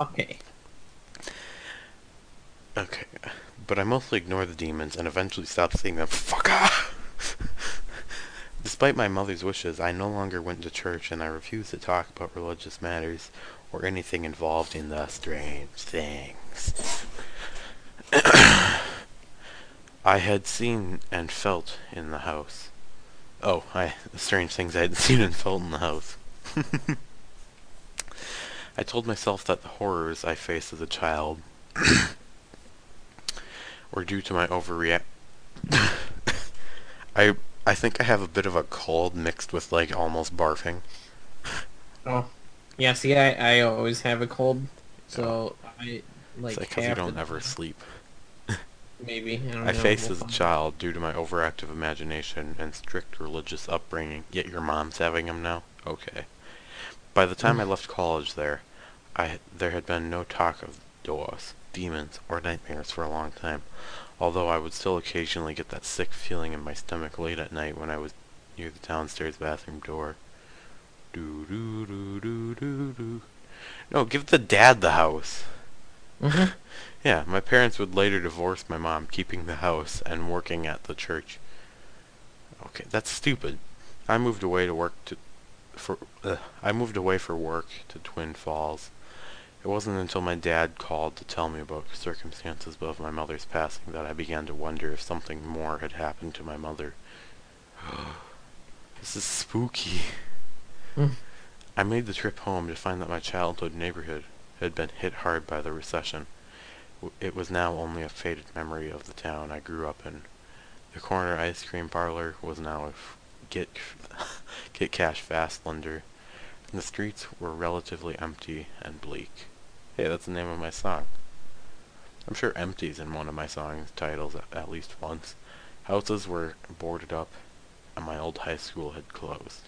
Okay. Okay. But I mostly ignore the demons and eventually stopped seeing them. Fuck off! Despite my mother's wishes, I no longer went to church and I refused to talk about religious matters or anything involved in the strange things. I had seen and felt in the house. Oh, I the strange things I had seen and felt in the house. I told myself that the horrors I faced as a child were due to my overreact. I I think I have a bit of a cold mixed with like almost barfing. Oh. Yeah. See, I I always have a cold, so I like. it's like because you don't to- ever sleep. Maybe I don't I know. faced We'll as a child due to my overactive imagination and strict religious upbringing. Yet your mom's having them now. Okay. By the time I mm. left college, there, I there had been no talk of doors, demons, or nightmares for a long time. Although I would still occasionally get that sick feeling in my stomach late at night when I was near the downstairs bathroom door. Do do do do do do. No, give the dad the house. Mhm. Yeah, my parents would later divorce my mom, keeping the house and working at the church. Okay, that's stupid. I moved away to work to for uh, I moved away for work to Twin Falls. It wasn't until my dad called to tell me about the circumstances of my mother's passing that I began to wonder if something more had happened to my mother. this is spooky. Hmm. I made the trip home to find that my childhood neighborhood had been hit hard by the recession. It was now only a faded memory of the town I grew up in. The corner ice cream parlor was now a f- get get cash fast lender, and the streets were relatively empty and bleak. Hey, that's the name of my song. I'm sure empty's in one of my song's titles at, at least once. Houses were boarded up, and my old high school had closed.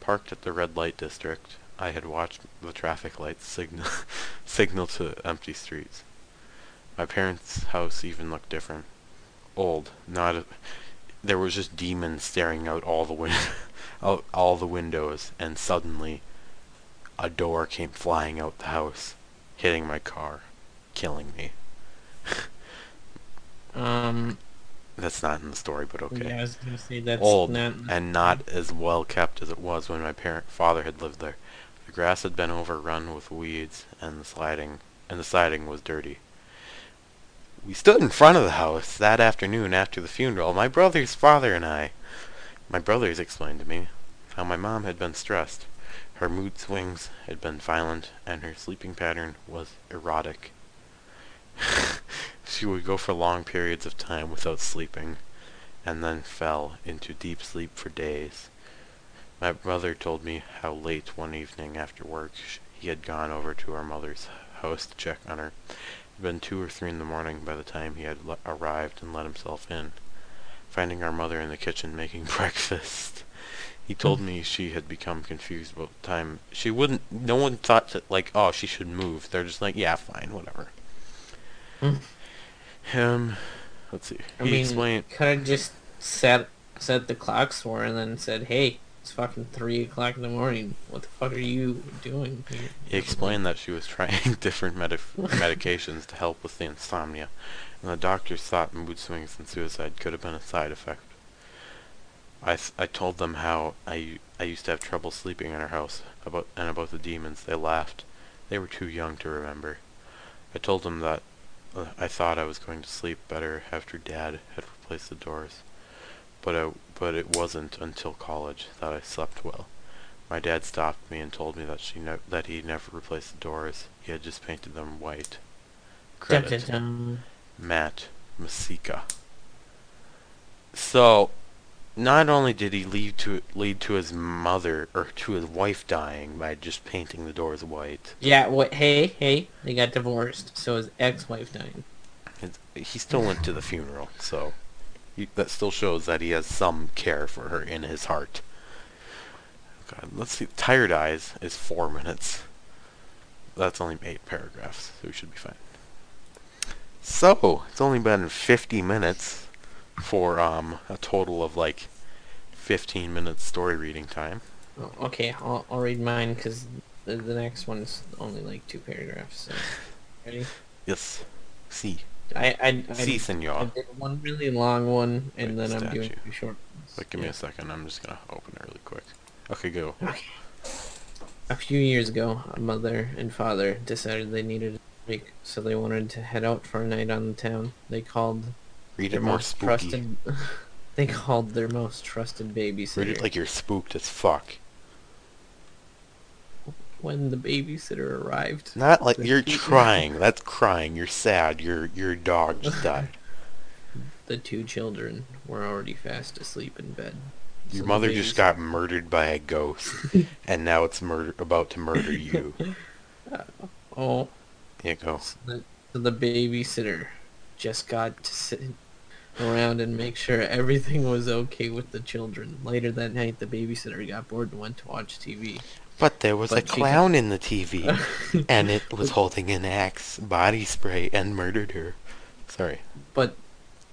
Parked at the red light district, I had watched the traffic lights signal signal to empty streets. My parents' house even looked different. Old, not a, there was just demons staring out all the win- out all the windows, and suddenly a door came flying out the house, hitting my car, killing me. Um. That's not in the story, but okay. Yeah, I was gonna say that's Old not. and not as well kept as it was when my parent father had lived there. The grass had been overrun with weeds, and the sliding and the siding was dirty. We stood in front of the house that afternoon after the funeral, my brother's father and I. My brothers explained to me how my mom had been stressed. Her mood swings had been violent, and her sleeping pattern was erratic. she would go for long periods of time without sleeping, and then fell into deep sleep for days. My brother told me how late one evening after work he had gone over to our mother's house to check on her. It had been two or three in the morning by the time he had le- arrived and let himself in. Finding our mother in the kitchen making breakfast, he told me she had become confused about the time. She wouldn't. No one thought that like, oh, she should move. They're just like, yeah, fine, whatever. Hmm. Um, let's see. I he mean, explained. could have just set set the clocks for and then said, "Hey, it's fucking three o'clock in the morning. What the fuck are you doing here?" He explained that she was trying different medi- medications to help with the insomnia, and the doctors thought mood swings and suicide could have been a side effect. I, I told them how I, I used to have trouble sleeping in our house about and about the demons. They laughed. They were too young to remember. I told them that uh, I thought I was going to sleep better after Dad had replaced the doors, but I, but it wasn't until college that I slept well. My dad stopped me and told me that she ne- that he never replaced the doors. He had just painted them white. Dun, Credit dun, dun. Matt Masika. So, not only did he lead to lead to his mother or to his wife dying by just painting the doors white, Yeah, what? Hey, hey, they got divorced, so his ex-wife died. his, he still went to the funeral. So he, that still shows that he has some care for her in his heart. God, let's see. Tired Eyes is four minutes. That's only eight paragraphs, so we should be fine. So it's only been 50 minutes for um a total of like 15 minutes story reading time. Oh, okay, I'll, I'll read mine because the, the next one's only like two paragraphs. So. Ready? Yes. See. I I, I, See, I senor. did one really long one, and Wait, then I'm doing statue. two short ones. Wait, give me a second. I'm just gonna open it really quick. Okay, go. Okay. A few years ago, a mother and father decided they needed a break, so they wanted to head out for a night on the town. They called Read their it more spooky. trusted. they called their most trusted babysitter. Read it like you're spooked as fuck. when the babysitter arrived. Not like you're two- crying. That's crying. You're sad. Your your dog just died. The two children were already fast asleep in bed. Your So mother just got murdered by a ghost, and now it's murder about to murder you. Oh, Yeah, go. so the, so the babysitter just got to sit around and make sure everything was okay with the children. Later that night, the babysitter got bored and went to watch TV. But there was a But she- clown in the TV, and it was holding an axe, body spray, and murdered her. Sorry. but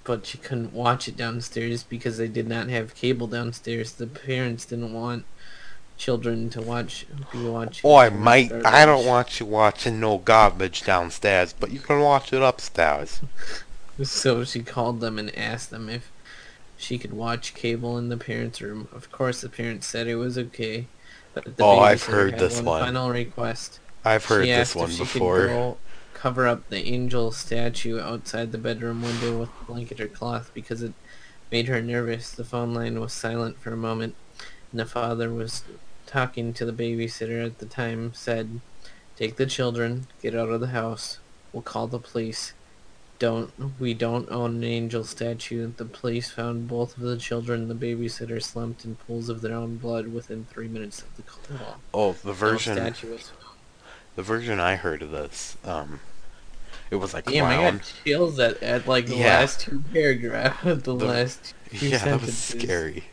but she couldn't watch it downstairs because they did not have cable downstairs. The parents didn't want children to watch be watching. Much mate, I don't want you watching no garbage downstairs, but you can watch it upstairs. So she called them and asked them if she could watch cable in the parents' room. Of course, the parents said it was okay, but the Oh, I've heard had this one one. final request. I've heard she this asked one if she before. Could go cover up the angel statue outside the bedroom window with a blanket or cloth because it made her nervous. The phone line was silent for a moment, and the father was talking to the babysitter at the time. Said, "Take the children, get out of the house. We'll call the police." Don't we don't own an angel statue. The police found both of the children and the babysitter slumped in pools of their own blood within three minutes of the call. Oh, the No version, statue was the version I heard of this, um, it was like Damn, I clown. got chills at, at like the Yeah. last two paragraphs, the, The- last two Yeah, that was scary.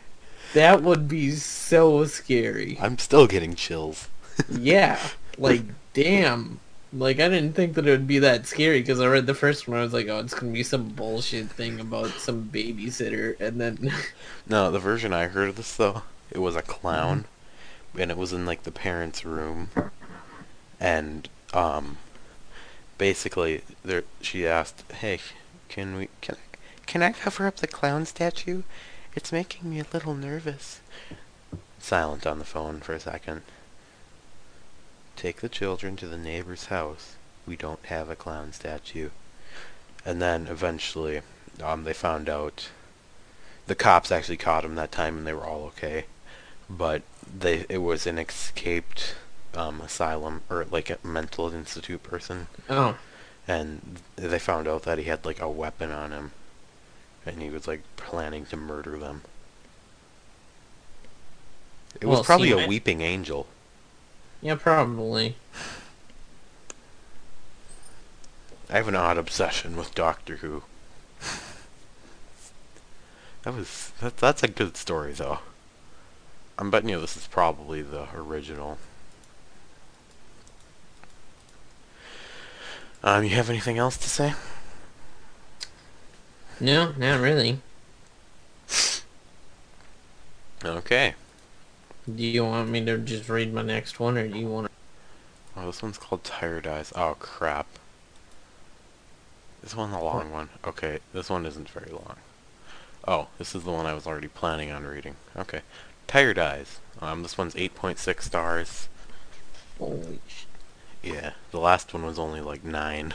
That would be so scary. I'm still getting chills. yeah, like damn. Like I didn't think that it would be that scary because I read the first one. I was like, oh, it's gonna be some bullshit thing about some babysitter, and then No, the version I heard of this though, it was a clown, and it was in like the parents' room, and um, basically there she asked, "Hey, can we can can I cover up the clown statue? It's making me a little nervous." Silent on the phone for a second. Take the children to the neighbor's house. We don't have a clown statue. And then eventually, um, they found out the cops actually caught him that time and they were all okay. But they it was an escaped um, asylum or like a mental institute person. Oh, and they found out that he had like a weapon on him. And he was like planning to murder them. It Well, was probably see, a weeping angel yeah, probably. i have an odd obsession with doctor who that was that, that's a good story though i'm betting you this is probably the original Um, you have anything else to say? No, not really. Okay. Do you want me to just read my next one, or do you want? to... Oh, this one's called Tired Eyes. Oh, crap. This one's a long one. Okay, this one isn't very long. Oh, this is the one I was already planning on reading. Okay. Tired Eyes. Um, this one's 8.6 stars. Holy sh- Yeah, the last one was only like 9.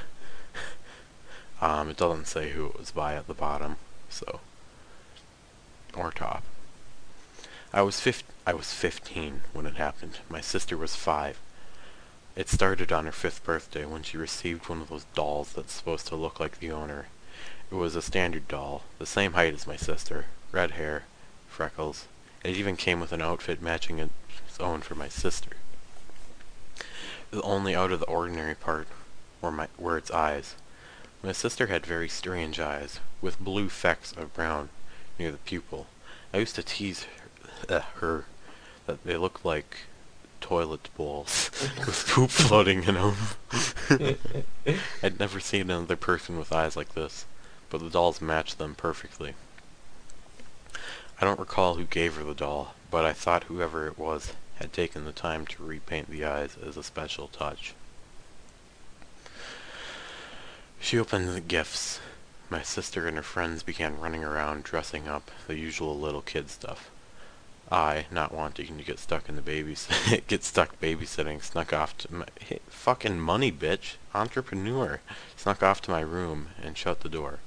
um, it doesn't say who it was by at the bottom, so. Or top. I was fif- I was 15 when it happened. My sister was 5. It started on her 5th birthday when she received one of those dolls that's supposed to look like the owner. It was a standard doll, the same height as my sister, red hair, freckles. It even came with an outfit matching its own for my sister. The only out of the ordinary part were, my, were its eyes. My sister had very strange eyes, with blue flecks of brown near the pupil. I used to tease uh, her that they looked like toilet bowls with poop floating in them. I'd never seen another person with eyes like this, but the dolls matched them perfectly. I don't recall who gave her the doll, but I thought whoever it was had taken the time to repaint the eyes as a special touch. She opened the gifts. My sister and her friends began running around dressing up, the usual little kid stuff. I, not wanting to get stuck in the babys get stuck babysitting, snuck off to my hey, fucking money bitch, entrepreneur, snuck off to my room and shut the door.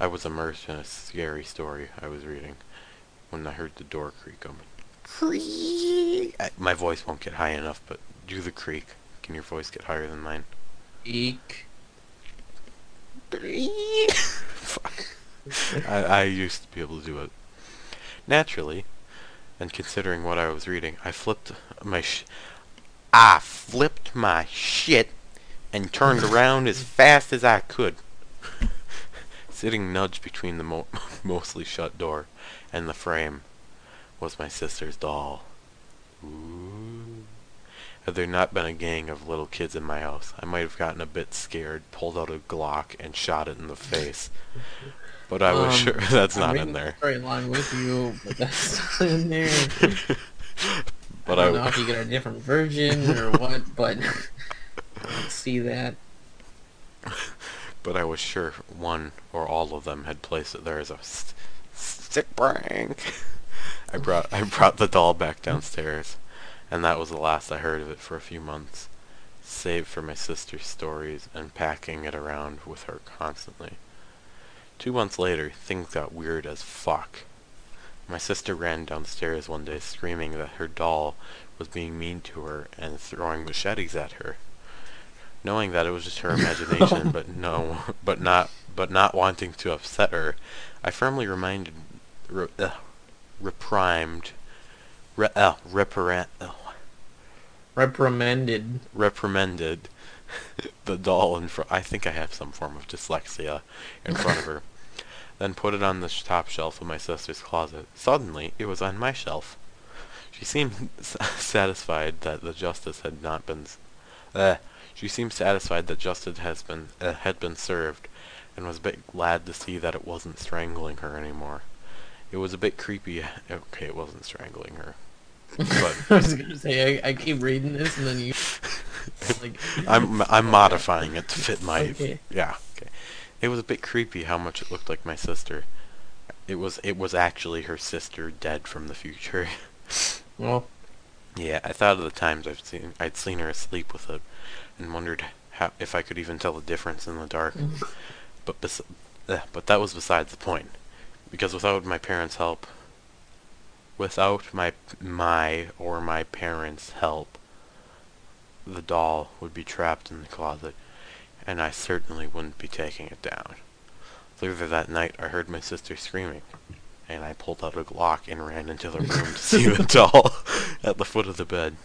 I was immersed in a scary story I was reading when I heard the door creak open. Creak. I, my voice won't get high enough, but do the creak. Can your voice get higher than mine? Eek. Fuck. I, I used to be able to do it. Naturally, and considering what I was reading, I flipped my sh- I flipped my shit and turned around as fast as I could. Sitting nudged between the mo- mostly shut door and the frame was my sister's doll. Ooh. Had there not been a gang of little kids in my house, I might have gotten a bit scared, pulled out a Glock, and shot it in the face. But I was Um, sure that's not in the there. Story along with you, but that's not in there. But I I, don't know if you get a different version or what, but I don't see that. but I was sure one or all of them had placed it there as a st- sick prank. I brought I brought the doll back downstairs, and that was the last I heard of it for a few months, save for my sister's stories and packing it around with her constantly. Two months later, things got weird as fuck. My sister ran downstairs one day screaming that her doll was being mean to her and throwing machetes at her. Knowing that it was just her imagination, but no, but not, but not wanting to upset her, I firmly reminded, re, uh, reprimed, re, uh, reprimand, uh, Reprimanded. reprimanded the doll in front. I think I have some form of dyslexia in front of her. Then put it on the sh- top shelf of my sister's closet. Suddenly, it was on my shelf. She seemed s- satisfied that the justice had not been. s- Uh, she seemed satisfied that justice has been uh, had been served, and was a bit glad to see that it wasn't strangling her anymore. It was a bit creepy. Okay, it wasn't strangling her, but I was gonna say I, I keep reading this and then you like I'm I'm modifying it to fit my Okay. yeah. Okay. It was a bit creepy how much it looked like my sister. It was it was actually her sister dead from the future. Well, yeah, I thought of the times I've seen I'd seen her asleep with it, and wondered how if I could even tell the difference in the dark. But bes- uh, but that was besides the point, because without my parents' help, without my my or my parents' help, the doll would be trapped in the closet, and I certainly wouldn't be taking it down. Later that night, I heard my sister screaming, and I pulled out a Glock and ran into the room to see the doll at the foot of the bed.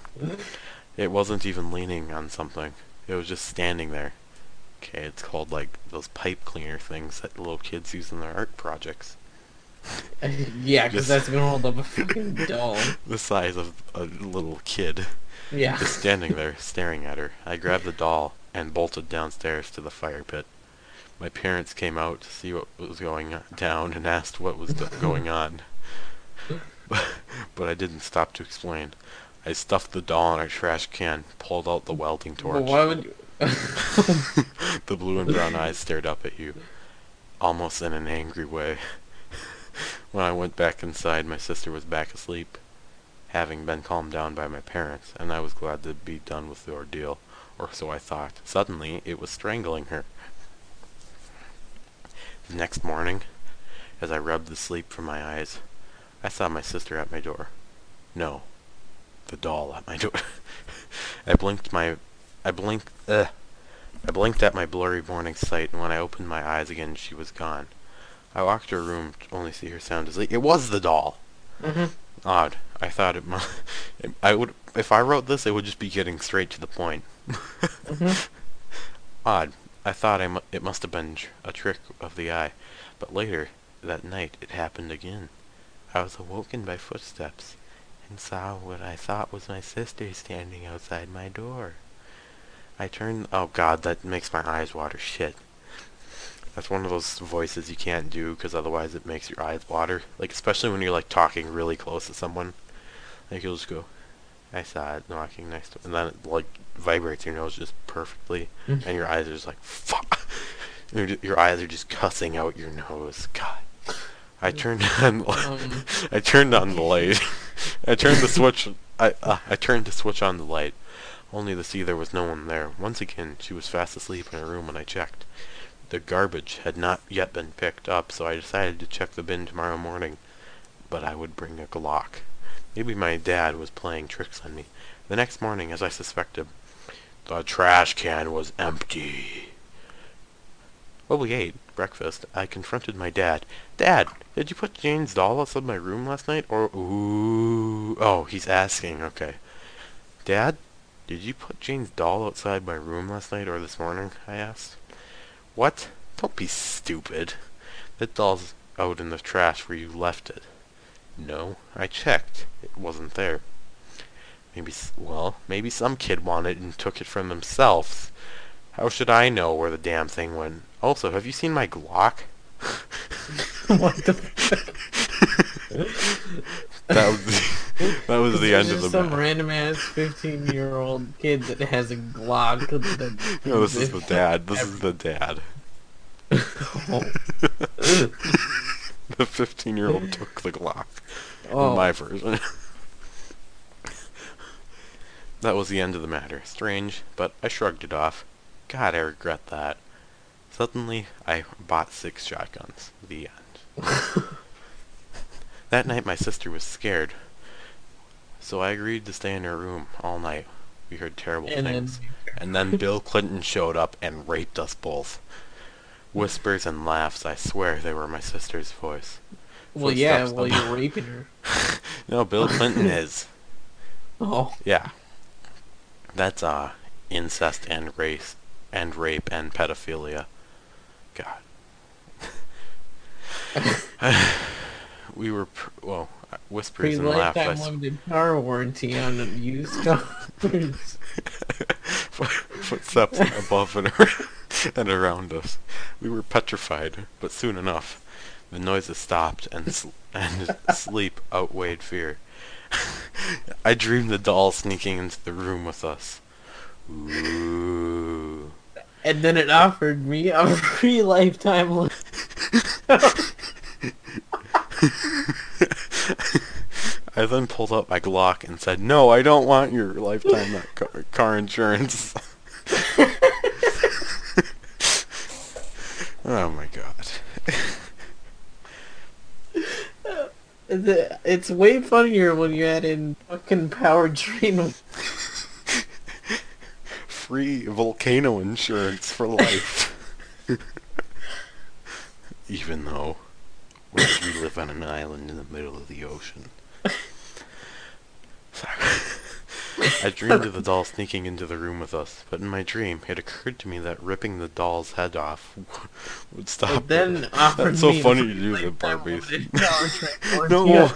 It wasn't even leaning on something. It was just standing there. Okay, it's called like those pipe cleaner things that little kids use in their art projects. yeah, because that's gonna hold up a fucking doll. The size of a little kid. Yeah. Just standing there, staring at her. I grabbed the doll and bolted downstairs to the fire pit. My parents came out to see what was going down and asked what was going on. But, but I didn't stop to explain. I stuffed the doll in a trash can, pulled out the welding torch. why would you? the blue and brown eyes stared up at you, almost in an angry way. when I went back inside, my sister was back asleep, having been calmed down by my parents, and I was glad to be done with the ordeal, or so I thought. Suddenly, it was strangling her. The next morning, as I rubbed the sleep from my eyes, I saw my sister at my door. No, the doll at my door. I blinked my, I blinked, uh, I blinked at my blurry morning sight, and when I opened my eyes again, she was gone. I walked to her room to only see her sound asleep. It was the doll! Mm-hmm. Odd. I thought it Might, I would. If I wrote this, it would just be getting straight to the point. Mm-hmm. Odd. I thought I mu- it must have been tr- a trick of the eye, but later that night it happened again. I was awoken by footsteps and saw what I thought was my sister standing outside my door. I turned. Oh God, that makes my eyes water. Shit. That's one of those voices you can't do because otherwise it makes your eyes water. Like especially when you're like talking really close to someone. Like you'll just go, I saw it knocking next to, and then it like vibrates your nose just perfectly, Mhm. and your eyes are just like fuck. Your, your eyes are just cussing out your nose. God. I turned on. Um, I turned on the light. I turned the switch. I uh, I turned the switch on the light, only to see there was no one there. Once again, she was fast asleep in her room when I checked. The garbage had not yet been picked up, so I decided to check the bin tomorrow morning. But I would bring a Glock. Maybe my dad was playing tricks on me. The next morning, as I suspected, the trash can was empty. While we ate breakfast, I confronted my dad. Dad, did you put Jane's doll outside my room last night? Or ooh, oh, he's asking. Okay, Dad, did you put Jane's doll outside my room last night or this morning? I asked. What? Don't be stupid. That doll's out in the trash where you left it. No, I checked. It wasn't there. Maybe, well, maybe some kid wanted it and took it from themselves. How should I know where the damn thing went? Also, have you seen my Glock? what the? That was the, that was the end of the some matter. random ass fifteen year old kid that has a Glock. That No, this is the dad. This is the dad. oh, The 15 year old took the Glock. oh. In my version. that was the end of the matter. Strange, but I shrugged it off. God, I regret that. Suddenly, I bought six shotguns. The end. That night, my sister was scared. So I agreed to stay in her room all night. We heard terrible and then things. And then Bill Clinton showed up and raped us both. Whispers and laughs, I swear they were my sister's voice. well, yeah, well, you're raping her. No, Bill Clinton is. Oh, Yeah. That's uh incest and race and rape and pedophilia. God. We were pr- well, uh, whispers free and laughs. I lifetime limited car warranty on used cars. footsteps above and, and around us. We were petrified, but soon enough, the noises stopped and sl- and sleep outweighed fear. I dreamed the doll sneaking into the room with us. Ooh. and then it offered me a free lifetime. I then pulled out my Glock and said, "No, I don't want your lifetime car, car insurance." oh my god. It's way funnier when you add in fucking powertrain. Free volcano insurance for life. Even though we live on an island in the middle of the ocean. Sorry. I dreamed of the doll sneaking into the room with us, but in my dream, it occurred to me that ripping the doll's head off would stop. But then it. That's so funny to do lifetime Barbies. No.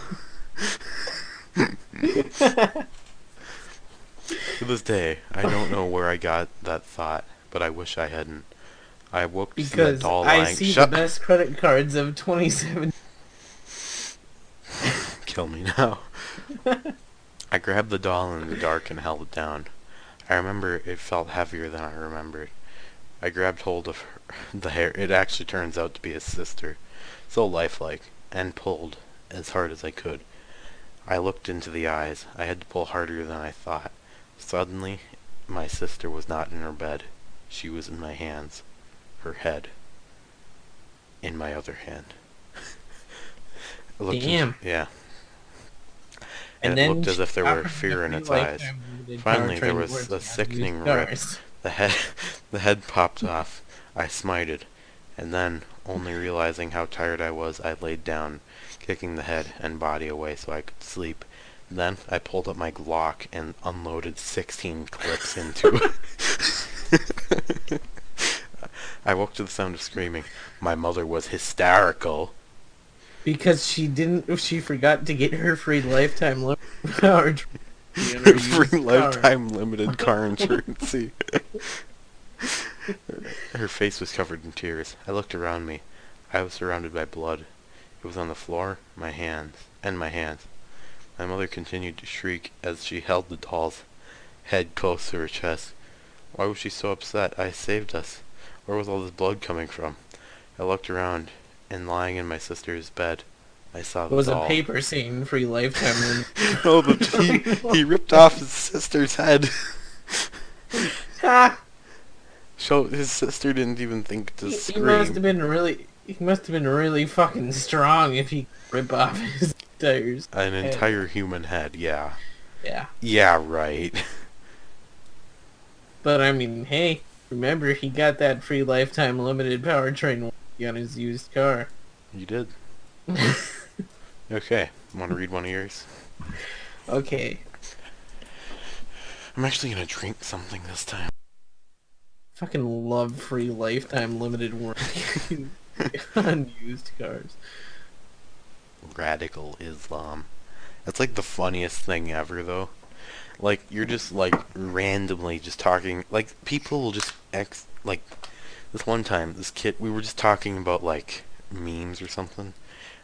To this day, I don't know where I got that thought, but I wish I hadn't. I woke to see that because doll I lying. see Shut. the best credit cards of 27. Kill me now. I grabbed the doll in the dark and held it down. I remember it felt heavier than I remembered. I grabbed hold of her, the hair. It actually turns out to be his sister, so lifelike, and pulled as hard as I could. I looked into the eyes. I had to pull harder than I thought. Suddenly, my sister was not in her bed. She was in my hands. Her head. In my other hand. Looked into- Damn. yeah. And it looked as if there were fear in its eyes. Finally, there was a sickening rip. The head, the head popped off. I smited, and then, only realizing how tired I was, I laid down, kicking the head and body away so I could sleep. Then I pulled up my Glock and unloaded 16 clips into it. I woke to the sound of screaming. My mother was hysterical. Because she didn't, she forgot to get her free lifetime li- power. tr- in her Free used car. lifetime limited car insurance. Her face was covered in tears. I looked around me. I was surrounded by blood. It was on the floor, my hands, and my hands. My mother continued to shriek as she held the doll's head close to her chest. Why was she so upset? I saved us. Where was all this blood coming from? I looked around, and lying in my sister's bed, I saw It was a paper saying free lifetime. oh, the, he, he ripped off his sister's head. So his sister didn't even think to He, he scream. must have been really, he must have been really fucking strong if he rip off his tires. An head. entire human head, yeah. Yeah. Yeah, right. But I mean, hey, remember he got that free lifetime limited powertrain on his used car. You did. Okay, want to read one of yours? Okay. I'm actually gonna drink something this time. Fucking love free lifetime limited warranty on used cars. Radical Islam. That's like the funniest thing ever, though. Like you're just like randomly just talking. Like people will just ex. Like this one time, this kid, we were just talking about like memes or something,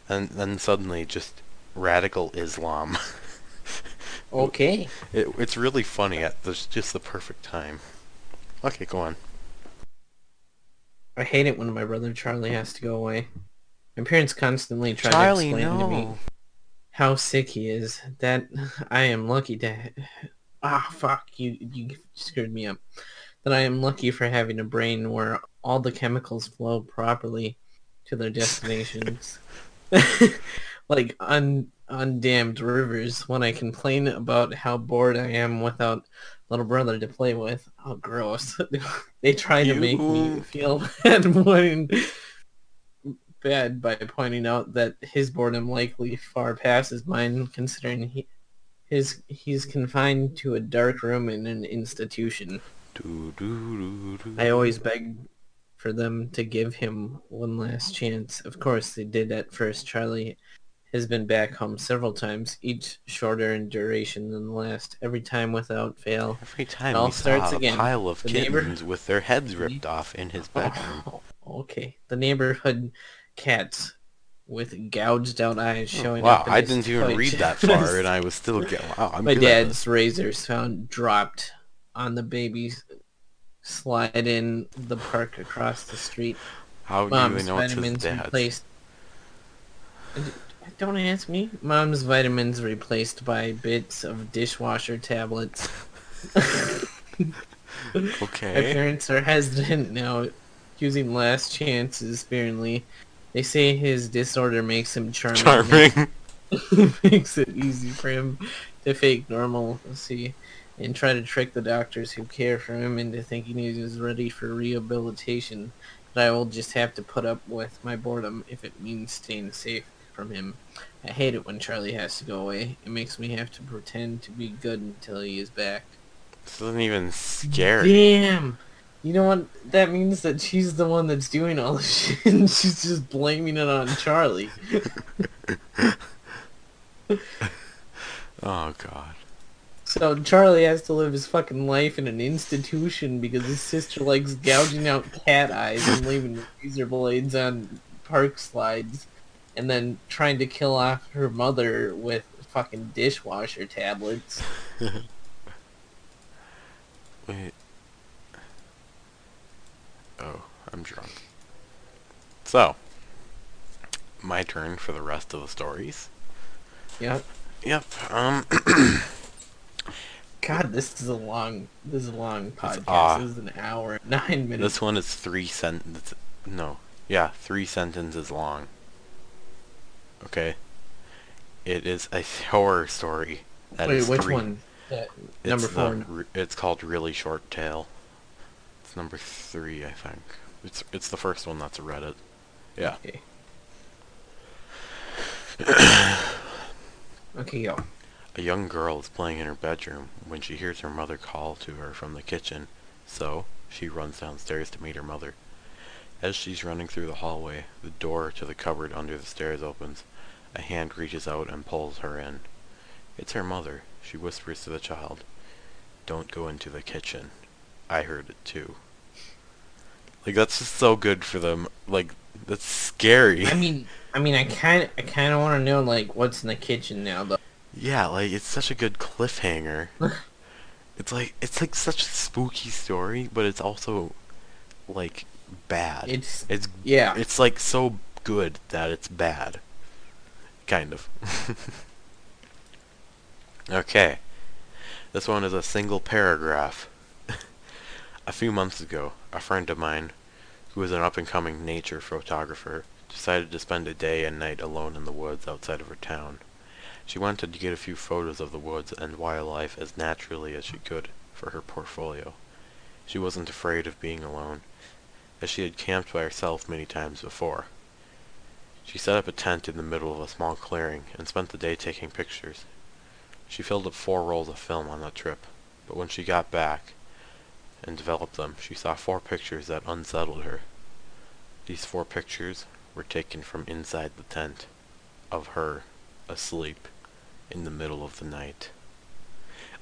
and then suddenly just radical Islam. Okay. It, it's really funny at the, just the perfect time. Okay, go on. I hate it when my brother Charlie has to go away. My parents constantly try Charlie, to explain to me how sick he is. That I am lucky to. Ah, fuck you! You screwed me up. That I am lucky for having a brain where all the chemicals flow properly to their destinations, like un undammed rivers. When I complain about how bored I am without little brother to play with, oh gross! they try to make me feel bad when bad by pointing out that his boredom likely far passes mine, considering he his he's confined to a dark room in an institution. Do, do, do, do. I always beg for them to give him one last chance. Of course, they did at first. Charlie has been back home several times, each shorter in duration than the last, every time without fail. Every time all starts again. a pile of The neighbor- kittens with their heads ripped off in his bedroom. Oh, okay. The neighborhood cats with gouged out eyes hmm. showing Oh, wow, up. in I didn't even read that far, and I was still getting. Wow, I'm My dad's razors found dropped on the baby's slide in the park across the street. How do you Mom's even know it's vitamins dad's? replaced. Don't ask me. Mom's vitamins replaced by bits of dishwasher tablets. My Okay. parents are hesitant now, using last chances sparingly. They say his disorder makes him charming. Charming. makes it easy for him to fake normalcy and try to trick the doctors who care for him into thinking he is ready for rehabilitation. But I will just have to put up with my boredom if it means staying safe from him. I hate it when Charlie has to go away. It makes me have to pretend to be good until he is back. This isn't even scary. Damn! You know what? That means that she's the one that's doing all this shit and she's just blaming it on Charlie. Oh god. So Charlie has to live his fucking life in an institution because his sister likes gouging out cat eyes and leaving razor blades on park slides, and then trying to kill off her mother with fucking dishwasher tablets. Wait. Oh, I'm drunk. So, my turn for the rest of the stories. Yep. Yep. Um. God, this is a long. This is a long podcast. ah. this is an hour, and nine minutes. This one is three sentences. No, yeah, three sentences long. Okay. It is a horror story. That Wait, which three- one? That, number the four. re- it's called Really Short Tale. It's number three, I think. It's it's the first one that's a Reddit. Yeah. Okay. Okay, go. A young girl is playing in her bedroom when she hears her mother call to her from the kitchen, so she runs downstairs to meet her mother. As she's running through the hallway, the door to the cupboard under the stairs opens. A hand reaches out and pulls her in. It's her mother. She whispers to the child, Don't go into the kitchen. I heard it too. Like that's just so good for them. Like that's scary. I mean, I mean, I kind, I kind of want to know like what's in the kitchen now, though. Yeah, like it's such a good cliffhanger. it's like it's like such a spooky story, but it's also like bad. It's It's yeah. It's like so good that it's bad. Kind of. okay. This one is a single paragraph. a few months ago, a friend of mine, who is an up-and-coming nature photographer, decided to spend a day and night alone in the woods outside of her town. She wanted to get a few photos of the woods and wildlife as naturally as she could for her portfolio. She wasn't afraid of being alone, as she had camped by herself many times before. She set up a tent in the middle of a small clearing and spent the day taking pictures. She filled up four rolls of film on that trip, but when she got back and developed them, she saw four pictures that unsettled her. These four pictures were taken from inside the tent, of her, asleep, in the middle of the night.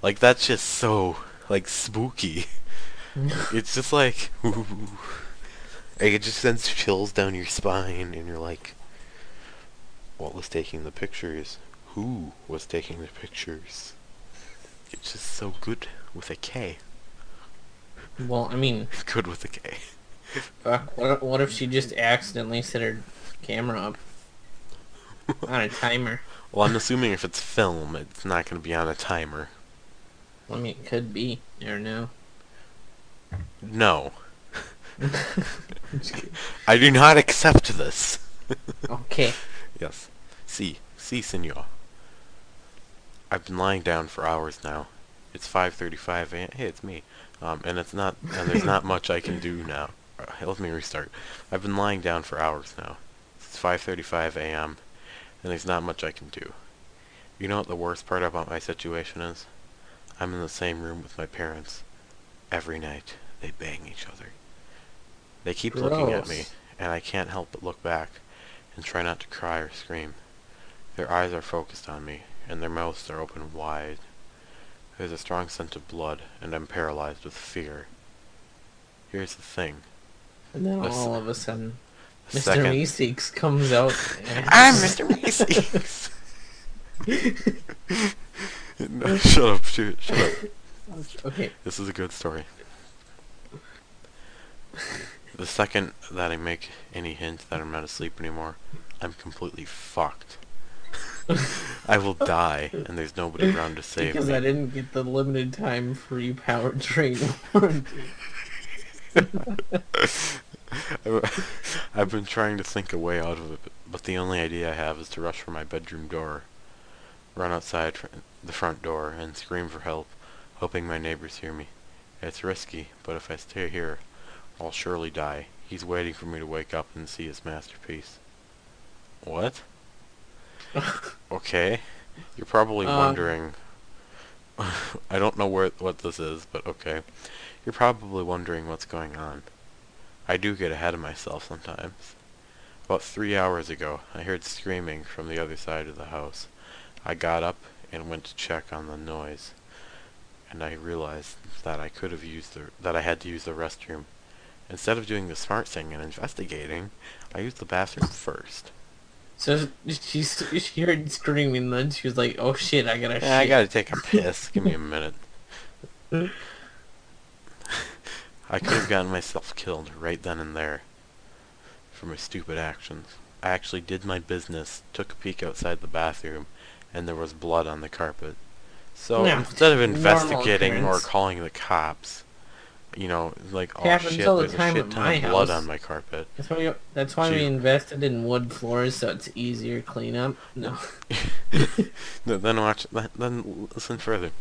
Like, that's just so, like, spooky. it's just like, ooh. Like, it just sends chills down your spine, and you're like, what was taking the pictures? Who was taking the pictures? It's just so good with a K. well, I mean, Good with a K. fuck, what, what if she just accidentally set her camera up on a timer? Well, I'm assuming if it's film, it's not going to be on a timer. I mean, it could be. Never know. No. I do not accept this. okay. Yes. Si. Si, senor. I've been lying down for hours now. It's 5.35 a.m. Hey, it's me. Um, and it's not, and there's not much I can do now. Uh, let me restart. I've been lying down for hours now. It's 5.35 a.m. and there's not much I can do. You know what the worst part about my situation is? I'm in the same room with my parents. Every night, they bang each other. They keep looking at me, and I can't help but look back and try not to cry or scream. Their eyes are focused on me, and their mouths are open wide. There's a strong scent of blood, and I'm paralyzed with fear. Here's the thing. And then all of a sudden, Mr. second- Meeseeks comes out. and- I'm Mr. Meeseeks. no, shut up, shoot, shut up. okay. This is a good story. The second that I make any hint that I'm not asleep anymore, I'm completely fucked. I will die, and there's nobody around to save Because me. Because I didn't get the limited time free powertrain warranty. I've been trying to think a way out of it, but the only idea I have is to rush for my bedroom door, run outside fr- the front door, and scream for help, hoping my neighbors hear me. It's risky, but if I stay here, I'll surely die. He's waiting for me to wake up and see his masterpiece. What? okay. You're probably Um. wondering. I don't know where what this is, but okay. You're probably wondering what's going on. I do get ahead of myself sometimes. About three hours ago, I heard screaming from the other side of the house. I got up and went to check on the noise, and I realized that I could have used the that I had to use the restroom. Instead of doing the smart thing and investigating, I used the bathroom first. So she she heard screaming, and then she was like, "Oh shit, I gotta Yeah, I gotta take a piss. Give me a minute. I could have gotten myself killed right then and there for my stupid actions. I actually did my business, took a peek outside the bathroom, and there was blood on the carpet. So Yeah, instead of investigating or calling the cops, you know, like, oh Happens shit, all the there's a shit ton of blood house. on my carpet. That's why, we, that's why we invested in wood floors, so it's easier cleanup. No. No, then watch. Then listen further.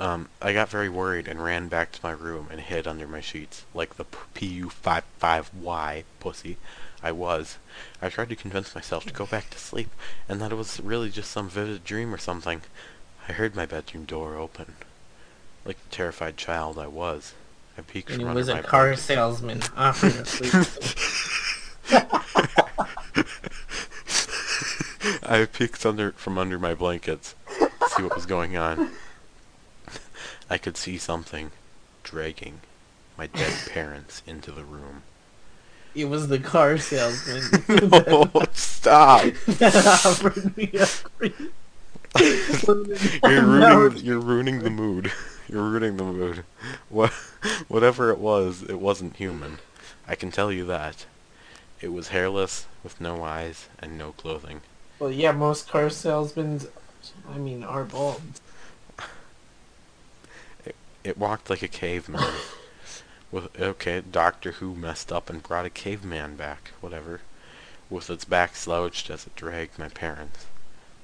Um, I got very worried and ran back to my room and hid under my sheets like the PU55Y pussy I was. I tried to convince myself to go back to sleep, and that it was really just some vivid dream or something. I heard my bedroom door open. Like the terrified child I was, I peeked And from he under was a my car blanket. salesman offering to sleep. I peeked under from under my blankets to see what was going on. I could see something dragging my dead parents into the room. It was the car salesman no, stop! that offered me a. You're ruining you're ruining the mood. You're ruining the mood. What whatever it was, it wasn't human. I can tell you that. It was hairless, with no eyes and no clothing. Well, yeah, most car salesmen, I mean, are bald. It walked like a caveman. With okay, Doctor Who messed up and brought a caveman back, whatever. With its back slouched as it dragged my parents.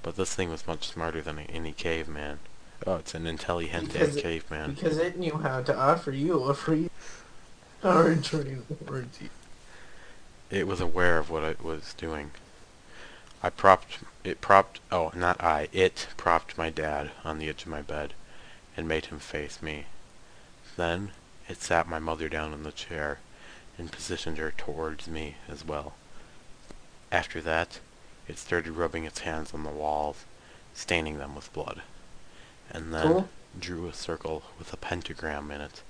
But this thing was much smarter than any caveman. Oh, it's an intelligente Because it- caveman. Because it knew how to offer you a free insurance warranty. It was aware of what it was doing. I propped it propped oh not I it propped my dad on the edge of my bed and made him face me. Then it sat my mother down in the chair and positioned her towards me as well. After that, it started rubbing its hands on the walls, staining them with blood, and then Cool. drew a circle with a pentagram in it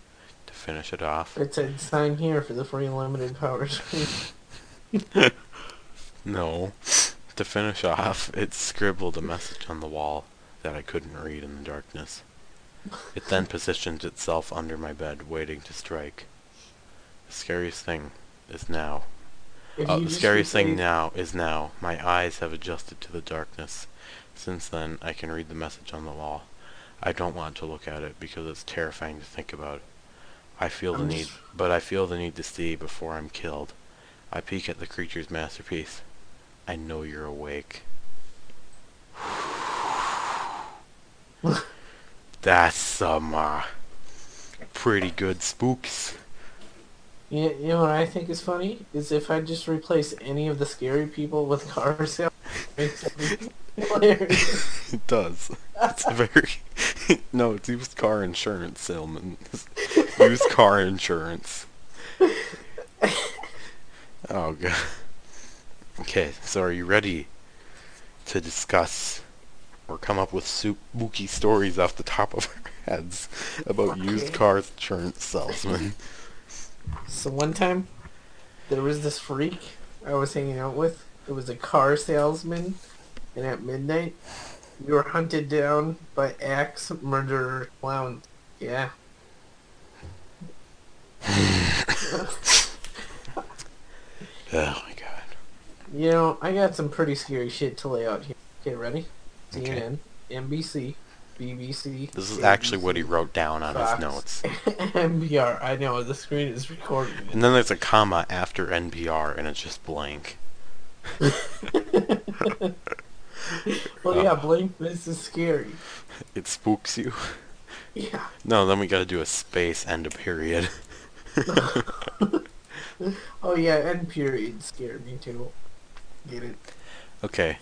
to finish it off. It said, sign here for the free limited powers. No. To finish off, it scribbled a message on the wall that I couldn't read in the darkness. It then positioned itself under my bed, waiting to strike. The scariest thing is now. Uh, the scariest thing replace- now is now. My eyes have adjusted to the darkness. Since then, I can read the message on the wall. I don't want to look at it because it's terrifying to think about. I feel the I'm need, just- but I feel the need to see before I'm killed. I peek at the creature's masterpiece. I know you're awake. That's some uh, pretty good spooks. You, you know what I think is funny? Is if I just replace any of the scary people with car sales. hilarious. It does. It's a very no. It's used car insurance salesman. used car insurance. Oh god. Okay, so are you ready to discuss or come up with spooky stories off the top of our heads about used Okay. car insurance salesmen? So one time, there was this freak I was hanging out with. It was a car salesman, and at midnight, we were hunted down by axe murderer clown. Yeah. Oh my god. You know, I got some pretty scary shit to lay out here. Get ready? Okay. CNN, NBC, BBC. This is actually what he wrote down on his notes. NPR. I know the screen is recording. And then there's a comma after NPR and it's just blank. Well, yeah, oh. blank. This is scary. It spooks you. Yeah. No, then we gotta do a space and a period. Oh yeah, and period scared me too. Get it? Okay.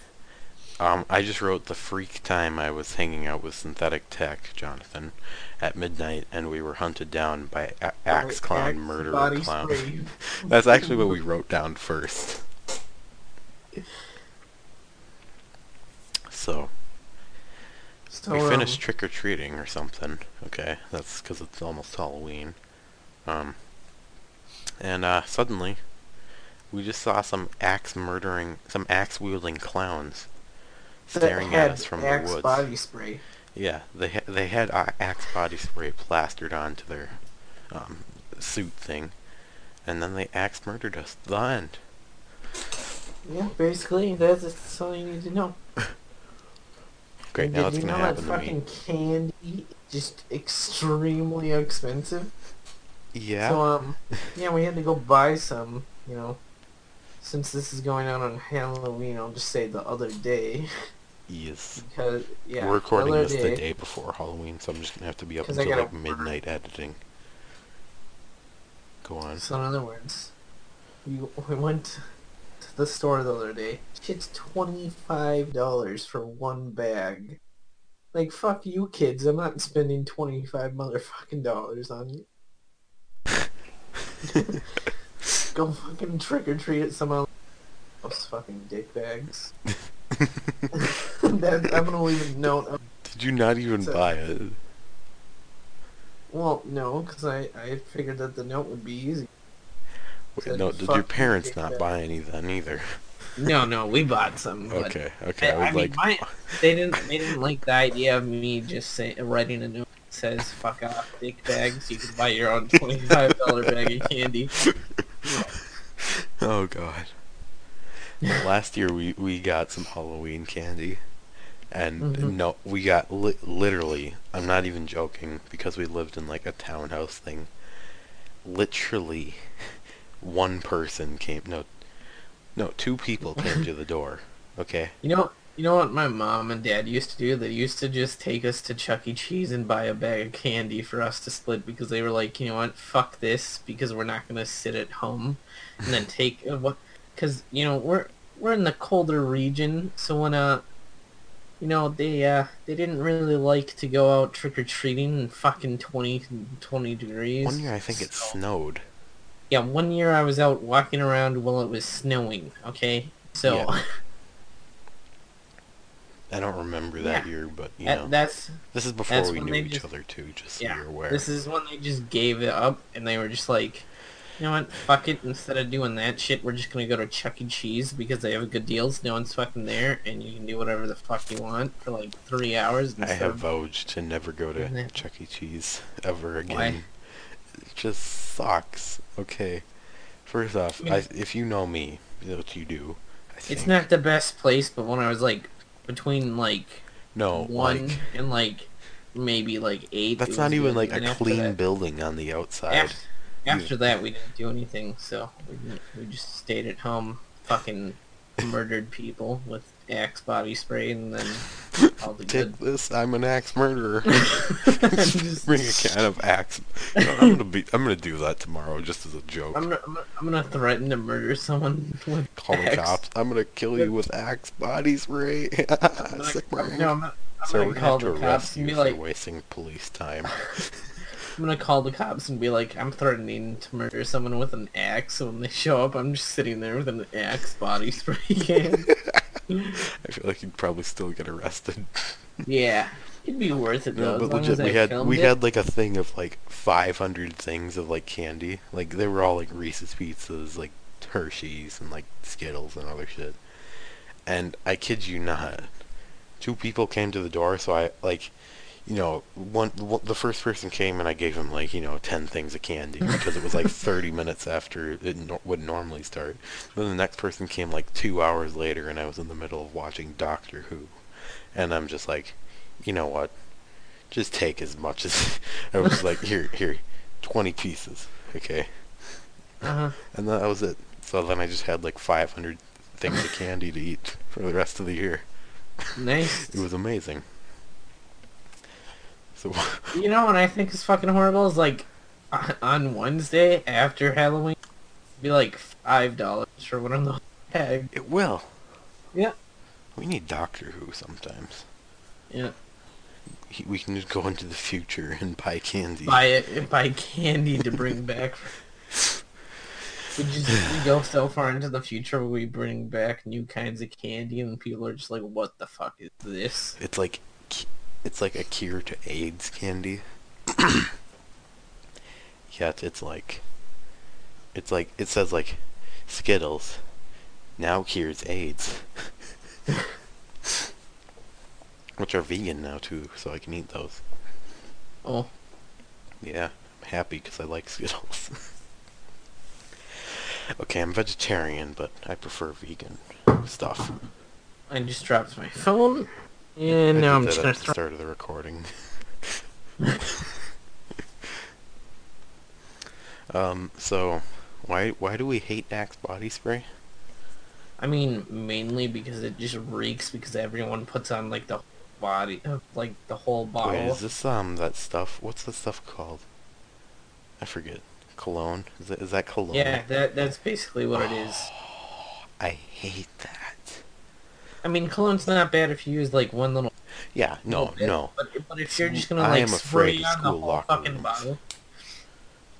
Um, I just wrote the freak time I was hanging out with synthetic tech, Jonathan, at midnight, and we were hunted down by a- axe clown Axe murderer clown. That's actually what we wrote down first. So So, we um, finished trick or treating or something. Okay, that's because it's almost Halloween. Um, and uh, suddenly, we just saw some axe murdering, some axe wielding clowns staring at us from Axe the woods. body spray. Yeah, they ha- they had uh, axe body spray plastered onto their um, suit thing, and then they axe murdered us. The end. Yeah, basically, that's, that's all you need to know. Great. Now did it's you gonna know happen that to me. fucking candy is just extremely expensive? Yeah. So um, yeah, we had to go buy some. You know, since this is going on on Halloween, I'll just say the other day yes. because yeah, We're recording this the day before Halloween, so I'm just gonna have to be up until like midnight editing. Go on. So in other words, we we went to the store the other day. Shit's twenty five dollars for one bag. Like fuck you kids, I'm not spending twenty five motherfucking dollars on you. Go fucking trick or treat at someone else fucking dick bags. that, I'm gonna leave a note. Did you not even So- buy it? Well, no, because I, I figured that the note would be easy. Wait, no, did your parents not bag." buy any then either? No, no, we bought some. Okay, okay. I I, I mean, like, my, they didn't they didn't like the idea of me just say, writing a note that says "fuck off, dick bags." You can buy your own twenty five dollar bag of candy. oh god. Last year we we got some Halloween candy, and Mhm. no, we got li- literally. I'm not even joking because we lived in like a townhouse thing. Literally, one person came. No, no, two people came to the door. Okay. You know, you know what my mom and dad used to do? They used to just take us to Chuck E. Cheese and buy a bag of candy for us to split because they were like, you know what, fuck this because we're not gonna sit at home and then take what, because you know we're we're in the colder region, so when uh, you know they uh they didn't really like to go out trick or treating in fucking 20, 20 degrees. One year I think it snowed. Yeah, one year I was out walking around while it was snowing. Okay, so. Yeah. I don't remember that Yeah. year, but you know, that's this is before we knew each just- other too. Just so yeah. you're aware. This is when they just gave it up and they were just like, you know what, fuck it. Instead of doing that shit, we're just gonna go to Chuck E. Cheese because they have good deals. No one's fucking there, and you can do whatever the fuck you want for like three hours. I have vowed to never go to Chuck E. Cheese ever again. Why? It just sucks. Okay. First off, I mean- I, if you know me, what you do. I think. it's not the best place, but when I was like between like No, one like and like maybe like eight, that's not even like a clean building on the outside. After, after that, we didn't do anything, so we, we just stayed at home, fucking murdered people with Axe body spray, and then all the Take good. this, I'm an axe murderer. Just- Bring a can of axe. You know, I'm gonna be. I'm gonna do that tomorrow, just as a joke. I'm gonna, I'm gonna, I'm gonna threaten to murder someone with Call the cops. I'm gonna kill you with axe body spray. Sick man. no, I'm gonna, I'm Sir, we call have to the arrest cops you for wasting police time. I'm gonna call the cops and be like, I'm threatening to murder someone with an axe. So when they show up, I'm just sitting there with an axe body spray can. I feel like you'd probably still get arrested. yeah, it'd be worth it No, though. but as long legit, we had we it. had like a thing of like 500 things of like candy. Like they were all like Reese's Pieces, like Hershey's, and like Skittles and other shit. And I kid you not, two people came to the door. So I like, you know, one, the first person came and I gave him like you know 10 things of candy because it was like 30 minutes after it no- would normally start. Then the next person came like two hours later, and I was in the middle of watching Doctor Who, and I'm just like, you know what? Just take as much as I was like, here, here, 20 pieces, okay? Uh-huh. And that was it. So then I just had like 500 things of candy to eat for the rest of the year. Nice. It was amazing. So You know what I think is fucking horrible is like on- Wednesday after Halloween, be like five dollars for one of those bags. it will. Yeah. We need Doctor Who sometimes. Yeah, He, we can just go into the future and buy candy. buy it, buy candy to bring back. We just we go so far into the future where we bring back new kinds of candy and people are just like, "What the fuck is this?" It's like it's like a cure to AIDS candy. Yet it's like it's like it says like Skittles now cures AIDS. Which are vegan now too, so I can eat those. Oh, Yeah, I'm happy because I like Skittles. okay, I'm vegetarian, but I prefer vegan stuff. I just dropped my phone, and I now I'm just at gonna the throw. start of the recording. um. So, why why do we hate Axe body spray? I mean, mainly because it just reeks because everyone puts on like the body, uh, like the whole bottle. Wait, is this um that stuff? What's the stuff called? I forget. Cologne. Is that is that cologne? Yeah, that that's basically what it is. I hate that. I mean, cologne's not bad if you use like one little. Yeah, no, bit, no. But, but if you're just gonna like spray on the whole fucking rooms. bottle.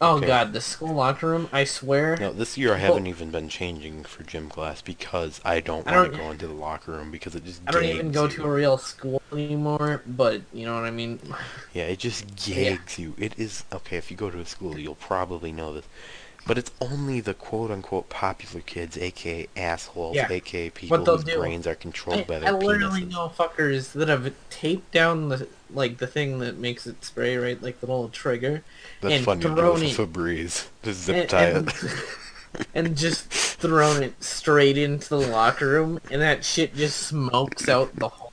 Oh Okay. god, the school locker room! I swear. No, this year I haven't even been changing for gym class because I don't want to go into the locker room because it just I don't even go you. to a real school anymore, but you know what I mean. Yeah, it just Yeah. gags you. It is okay if you go to a school, you'll probably know this, but it's only the quote-unquote popular kids, aka assholes, Yeah. aka people whose do- brains are controlled I, by their kids. I literally penises. know fuckers that have taped down the like the thing that makes it spray, right? Like the little trigger, That's and funny thrown a Febreze. Just zip and, tie and, it. and just thrown it straight into the locker room, and that shit just smokes out the whole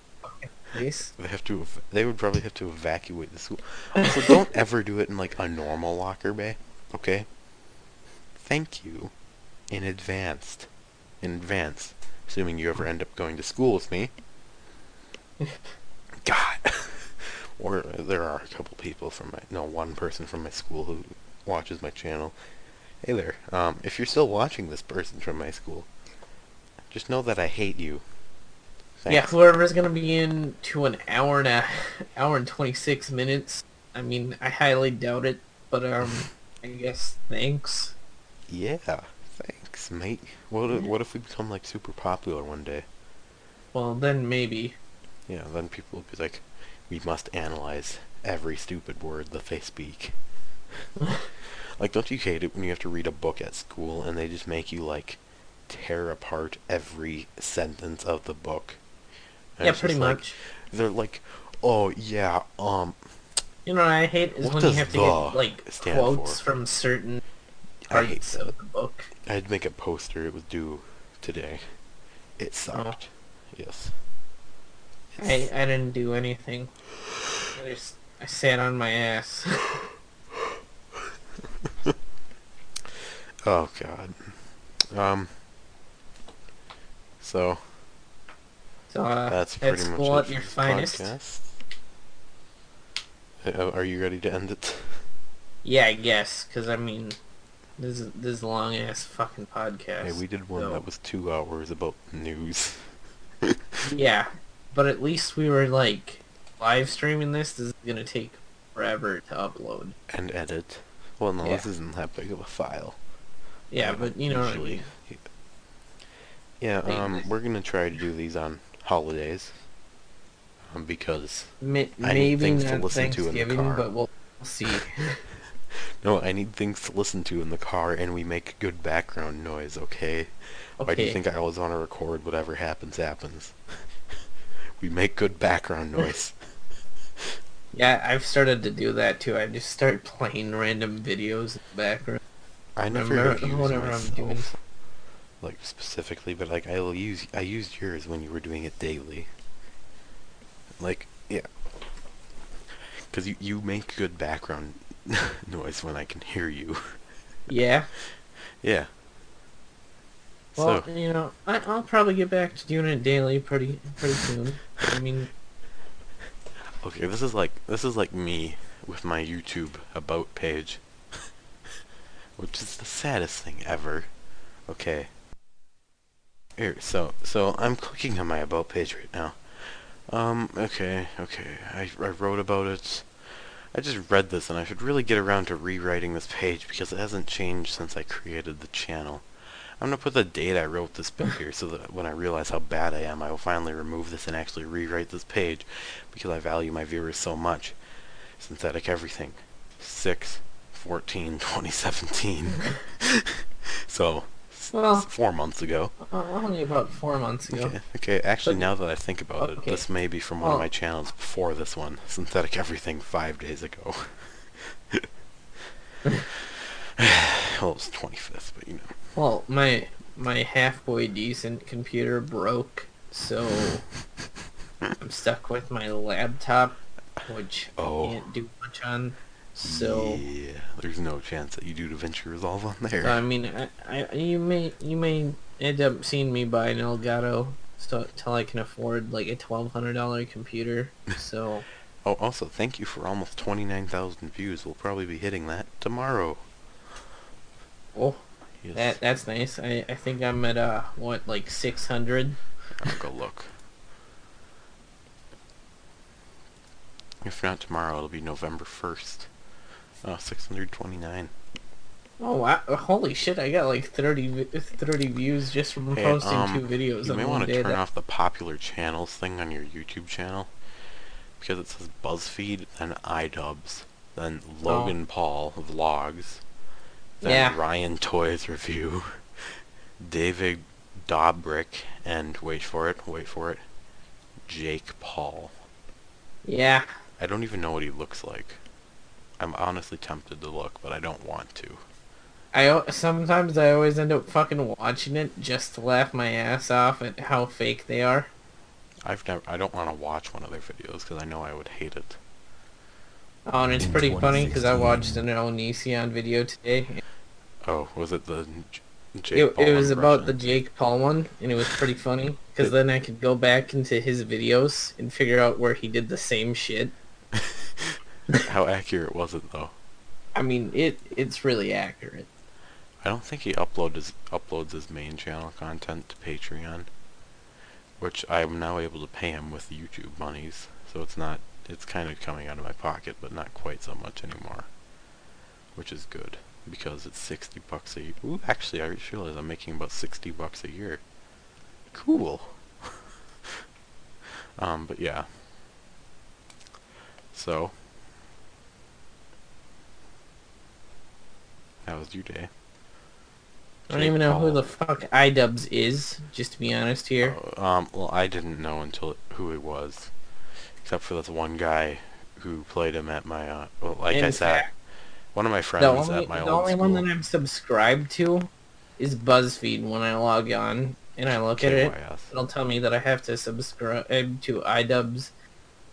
place. They have to. They would probably have to evacuate the school. Also, don't ever do it in like a normal locker bay. Okay. Thank you, in advance. In advance, assuming you ever end up going to school with me. God. or there are a couple people from my no one person from my school who watches my channel. Hey there. Um, if you're still watching this person from my school, just know that I hate you. Yeah, Thanks. whoever's gonna be in to an hour and a hour and twenty six minutes. I mean, I highly doubt it, but um, I guess thanks. Yeah, thanks, mate. What if, what if we become like super popular one day? Well, then maybe. Yeah, then people will be like, we must analyze every stupid word that they speak. like, don't you hate it when you have to read a book at school and they just make you like tear apart every sentence of the book? And yeah, pretty like- much. they're like, oh yeah, um, You know what I hate is when you have to get like quotes for? from certain I hate that. of the book. I'd make a poster. It was due today. It Oh. sucked. Yes. I It's- I didn't do anything. I just I sat on my ass. Oh God. Um. So So uh, that's pretty much it at your finest. podcast. Uh, Are you ready to end it? Yeah, I guess, because I mean, this is this is a long ass fucking podcast. Hey, we did one that was two hours about news. Yeah, but at least we were like live streaming this. This is gonna take forever to upload. and edit. Well, no, Yeah. this isn't that big of a file. Yeah, but you know what I mean. Yeah, um, we're gonna try to do these on holidays. Um, because Ma- I need maybe things to listen to in the car. but we'll see. no, I need things to listen to in the car, and we make good background noise. Okay. Why do you think I always want to record whatever happens happens? we make good background noise. Yeah, I've started to do that too. I just start playing random videos in the background. I never Remember- used whatever I'm doing. like specifically, but like I'll use I used yours when you were doing it daily. Like yeah, because you you make good background noise when I can hear you. Yeah. yeah. Well, so you know, I, I'll probably get back to doing it daily pretty pretty soon. I mean, okay, this is like this is like me with my YouTube about page, which is the saddest thing ever. Okay. Here, so so I'm clicking on my about page right now. Um, okay, okay. I, I wrote about it. I just read this and I should really get around to rewriting this page because it hasn't changed since I created the channel. I'm gonna put the date I wrote this bit here so that when I realize how bad I am, I will finally remove this and actually rewrite this page because I value my viewers so much. Synthetic everything. 6 14 2017. so, Well- four months ago. uh, only about four months ago. Okay, okay. Actually, But- now that I think about it, this may be from one of my channels before this one. Synthetic Everything five days ago. well, it was 25th, but you know. Well, my my half boy decent computer broke, so I'm stuck with my laptop, which Oh. I can't do much on. So Yeah, there's no chance that you do DaVinci Resolve on there. I mean, I, I you may you may end up seeing me buy an Elgato until I can afford like a twelve hundred dollar computer. So oh, also, thank you for almost 29,000 views. We'll probably be hitting that tomorrow. oh He is- That that's nice. I, I think I'm at uh what like six hundred. I'll go look. If not tomorrow, it'll be November 1st. Oh, 629. Oh wow! Holy shit! I got like 30, 30 views just from Hey, posting um, two videos You may want to turn That- off the popular channels thing on your YouTube channel. Because it says BuzzFeed, then iDubbbz, then Logan Paul Vlogs, then Yeah. Ryan Toys Review, David Dobrik, and wait for it, wait for it, Jake Paul. Yeah, I don't even know what he looks like. I'm honestly tempted to look, but I don't want to. I sometimes I always end up fucking watching it just to laugh my ass off at how fake they are. I've never. I don't want to watch one of their videos because I know I would hate it. Oh, and it's In pretty funny because I watched an Onision video today. Oh, was it the J- Jake It, Paul it was about the? Jake Paul one, and it was pretty funny because then I could go back into his videos and figure out where he did the same shit. How accurate was it though? I mean, it it's really accurate. I don't think he upload his, uploads his main channel content to Patreon, which I'm now able to pay him with YouTube monies. So it's not. It's kind of coming out of my pocket, but not quite so much anymore, which is good because it's sixty bucks a year. Ooh, actually, I just realized I'm making about sixty bucks a year. Cool. um, but yeah. So. How was your day? I don't Jake even know who the fuck iDubbbz is, just to be honest here. Uh, um, well, I didn't know until who he was, except for this one guy who played him at my. Uh, well, like In I said, fact, one of my the friends only, at my old. the old only school. one that I'm subscribed to is BuzzFeed. When I log on and I look at it, KYS. it'll tell me that I have to subscribe to iDubbbz,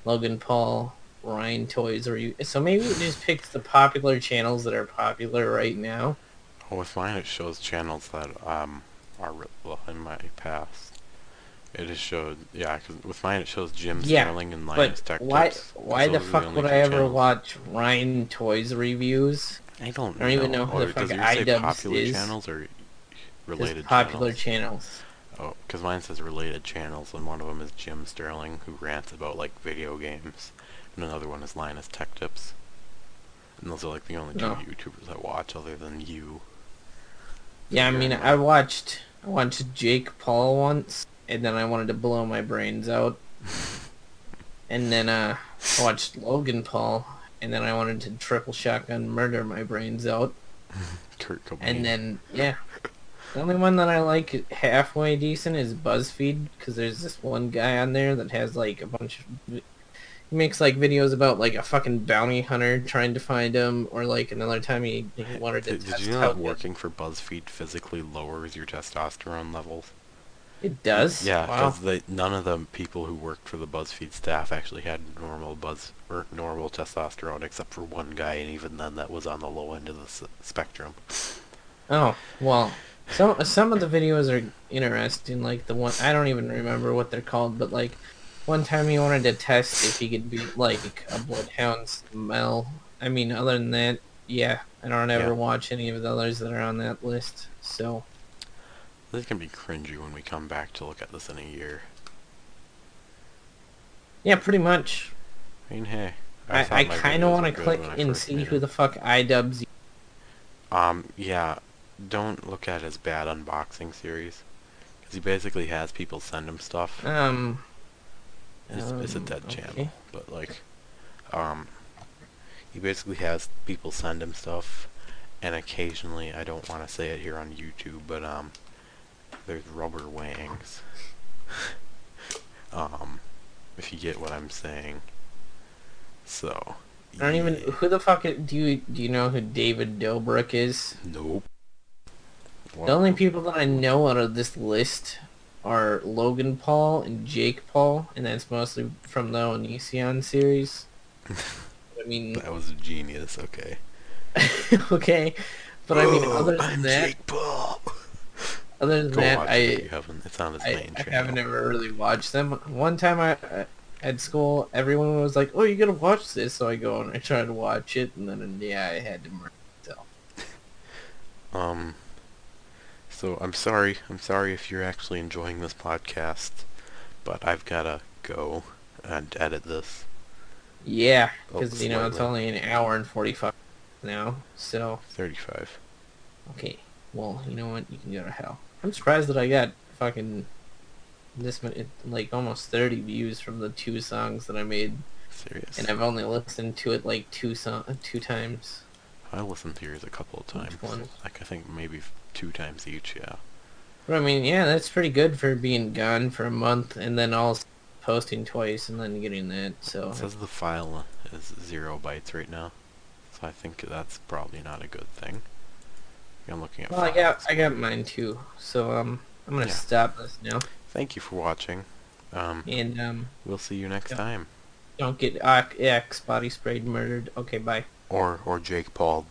Logan Paul, Ryan Toys, or you. So maybe it just picks the popular channels that are popular right now. Well, with mine, it shows channels that um are well in my past. It just showed, yeah, 'cause with mine it shows Jim Yeah, Sterling and Linus Tech why? Tips. Why the fuck only would I ever channels. watch Ryan Toys reviews? I don't, I don't even know who Or the fuck iDubbbz popular is. channels or Just related popular channels? channels. Oh, because mine says related channels, and one of them is Jim Sterling, who rants about like video games, and another one is Linus Tech Tips. And those are like the only two No. YouTubers I watch, other than you. Yeah, I mean, I watched I watched Jake Paul once, and then I wanted to blow my brains out. and then uh, I watched Logan Paul, and then I wanted to triple shotgun murder my brains out. Kurt Cobain. And then yeah, the only one that I like halfway decent is BuzzFeed because there's this one guy on there that has like a bunch of. He makes like videos about like a fucking bounty hunter trying to find him, or like another time he, he wanted to Did, did you know that good- working for BuzzFeed physically lowers your testosterone levels? It does. Yeah, Wow. because none of the people who worked for the BuzzFeed staff actually had normal buzz or normal testosterone, except for one guy, and even then, that was on the low end of the s- spectrum. Oh well, some some of the videos are interesting. Like the one I don't even remember what they're called, but like one time he wanted to test if he could beat like a bloodhound smell. I mean, other than that, yeah, I don't ever Yeah. watch any of the others that are on that list. So This can be cringy when we come back to look at this in a year. yeah, pretty much. I mean, hey. I, thought I kind of want to click and see who the fuck iDubbbz. Um, yeah, don't look at his bad unboxing series. Because he basically has people send him stuff. Um, It's, it's a Um, dead okay. channel, but like, um, he basically has people send him stuff, and occasionally, I don't want to say it here on YouTube, but um, there's rubber wangs. um, if you get what I'm saying. So. I don't even who the fuck do you do you know who David Dobrik is? Nope. The only people that I know out of this list are Logan Paul and Jake Paul, and that's mostly from the Onision series. I mean, That was a genius. Okay. okay, but I mean, Oh, other than I'm that, Jake Paul. other than Go that, it I you haven't. It's on his I, main I channel. haven't ever really watched them. One time I uh, at school, everyone was like, "Oh, you gotta watch this," so I go and I try to watch it, and then yeah, I had to murder myself. Um, So I'm sorry. I'm sorry if you're actually enjoying this podcast, but I've gotta go and edit this. Yeah, Oh, because you know it's only an hour and forty-five now. So 35. okay, well you know what? You can go to hell. I'm surprised that I got fucking this many, like almost thirty views from the two songs that I made, Serious. and I've only listened to it like two song two times. I listened to yours a couple of times. Like I think maybe two times each. Yeah. I mean, yeah, that's pretty good for being gone for a month and then all posting twice and then getting that. So It says the file is zero bytes right now, so I think that's probably not a good thing. I'm looking at. well, I got. I got mine too. So um, I'm gonna Yeah. stop this now Thank you for watching. Um, and um, we'll see you next Yeah. time. don't get Axe body sprayed murdered. Okay, bye. Or or Jake Paul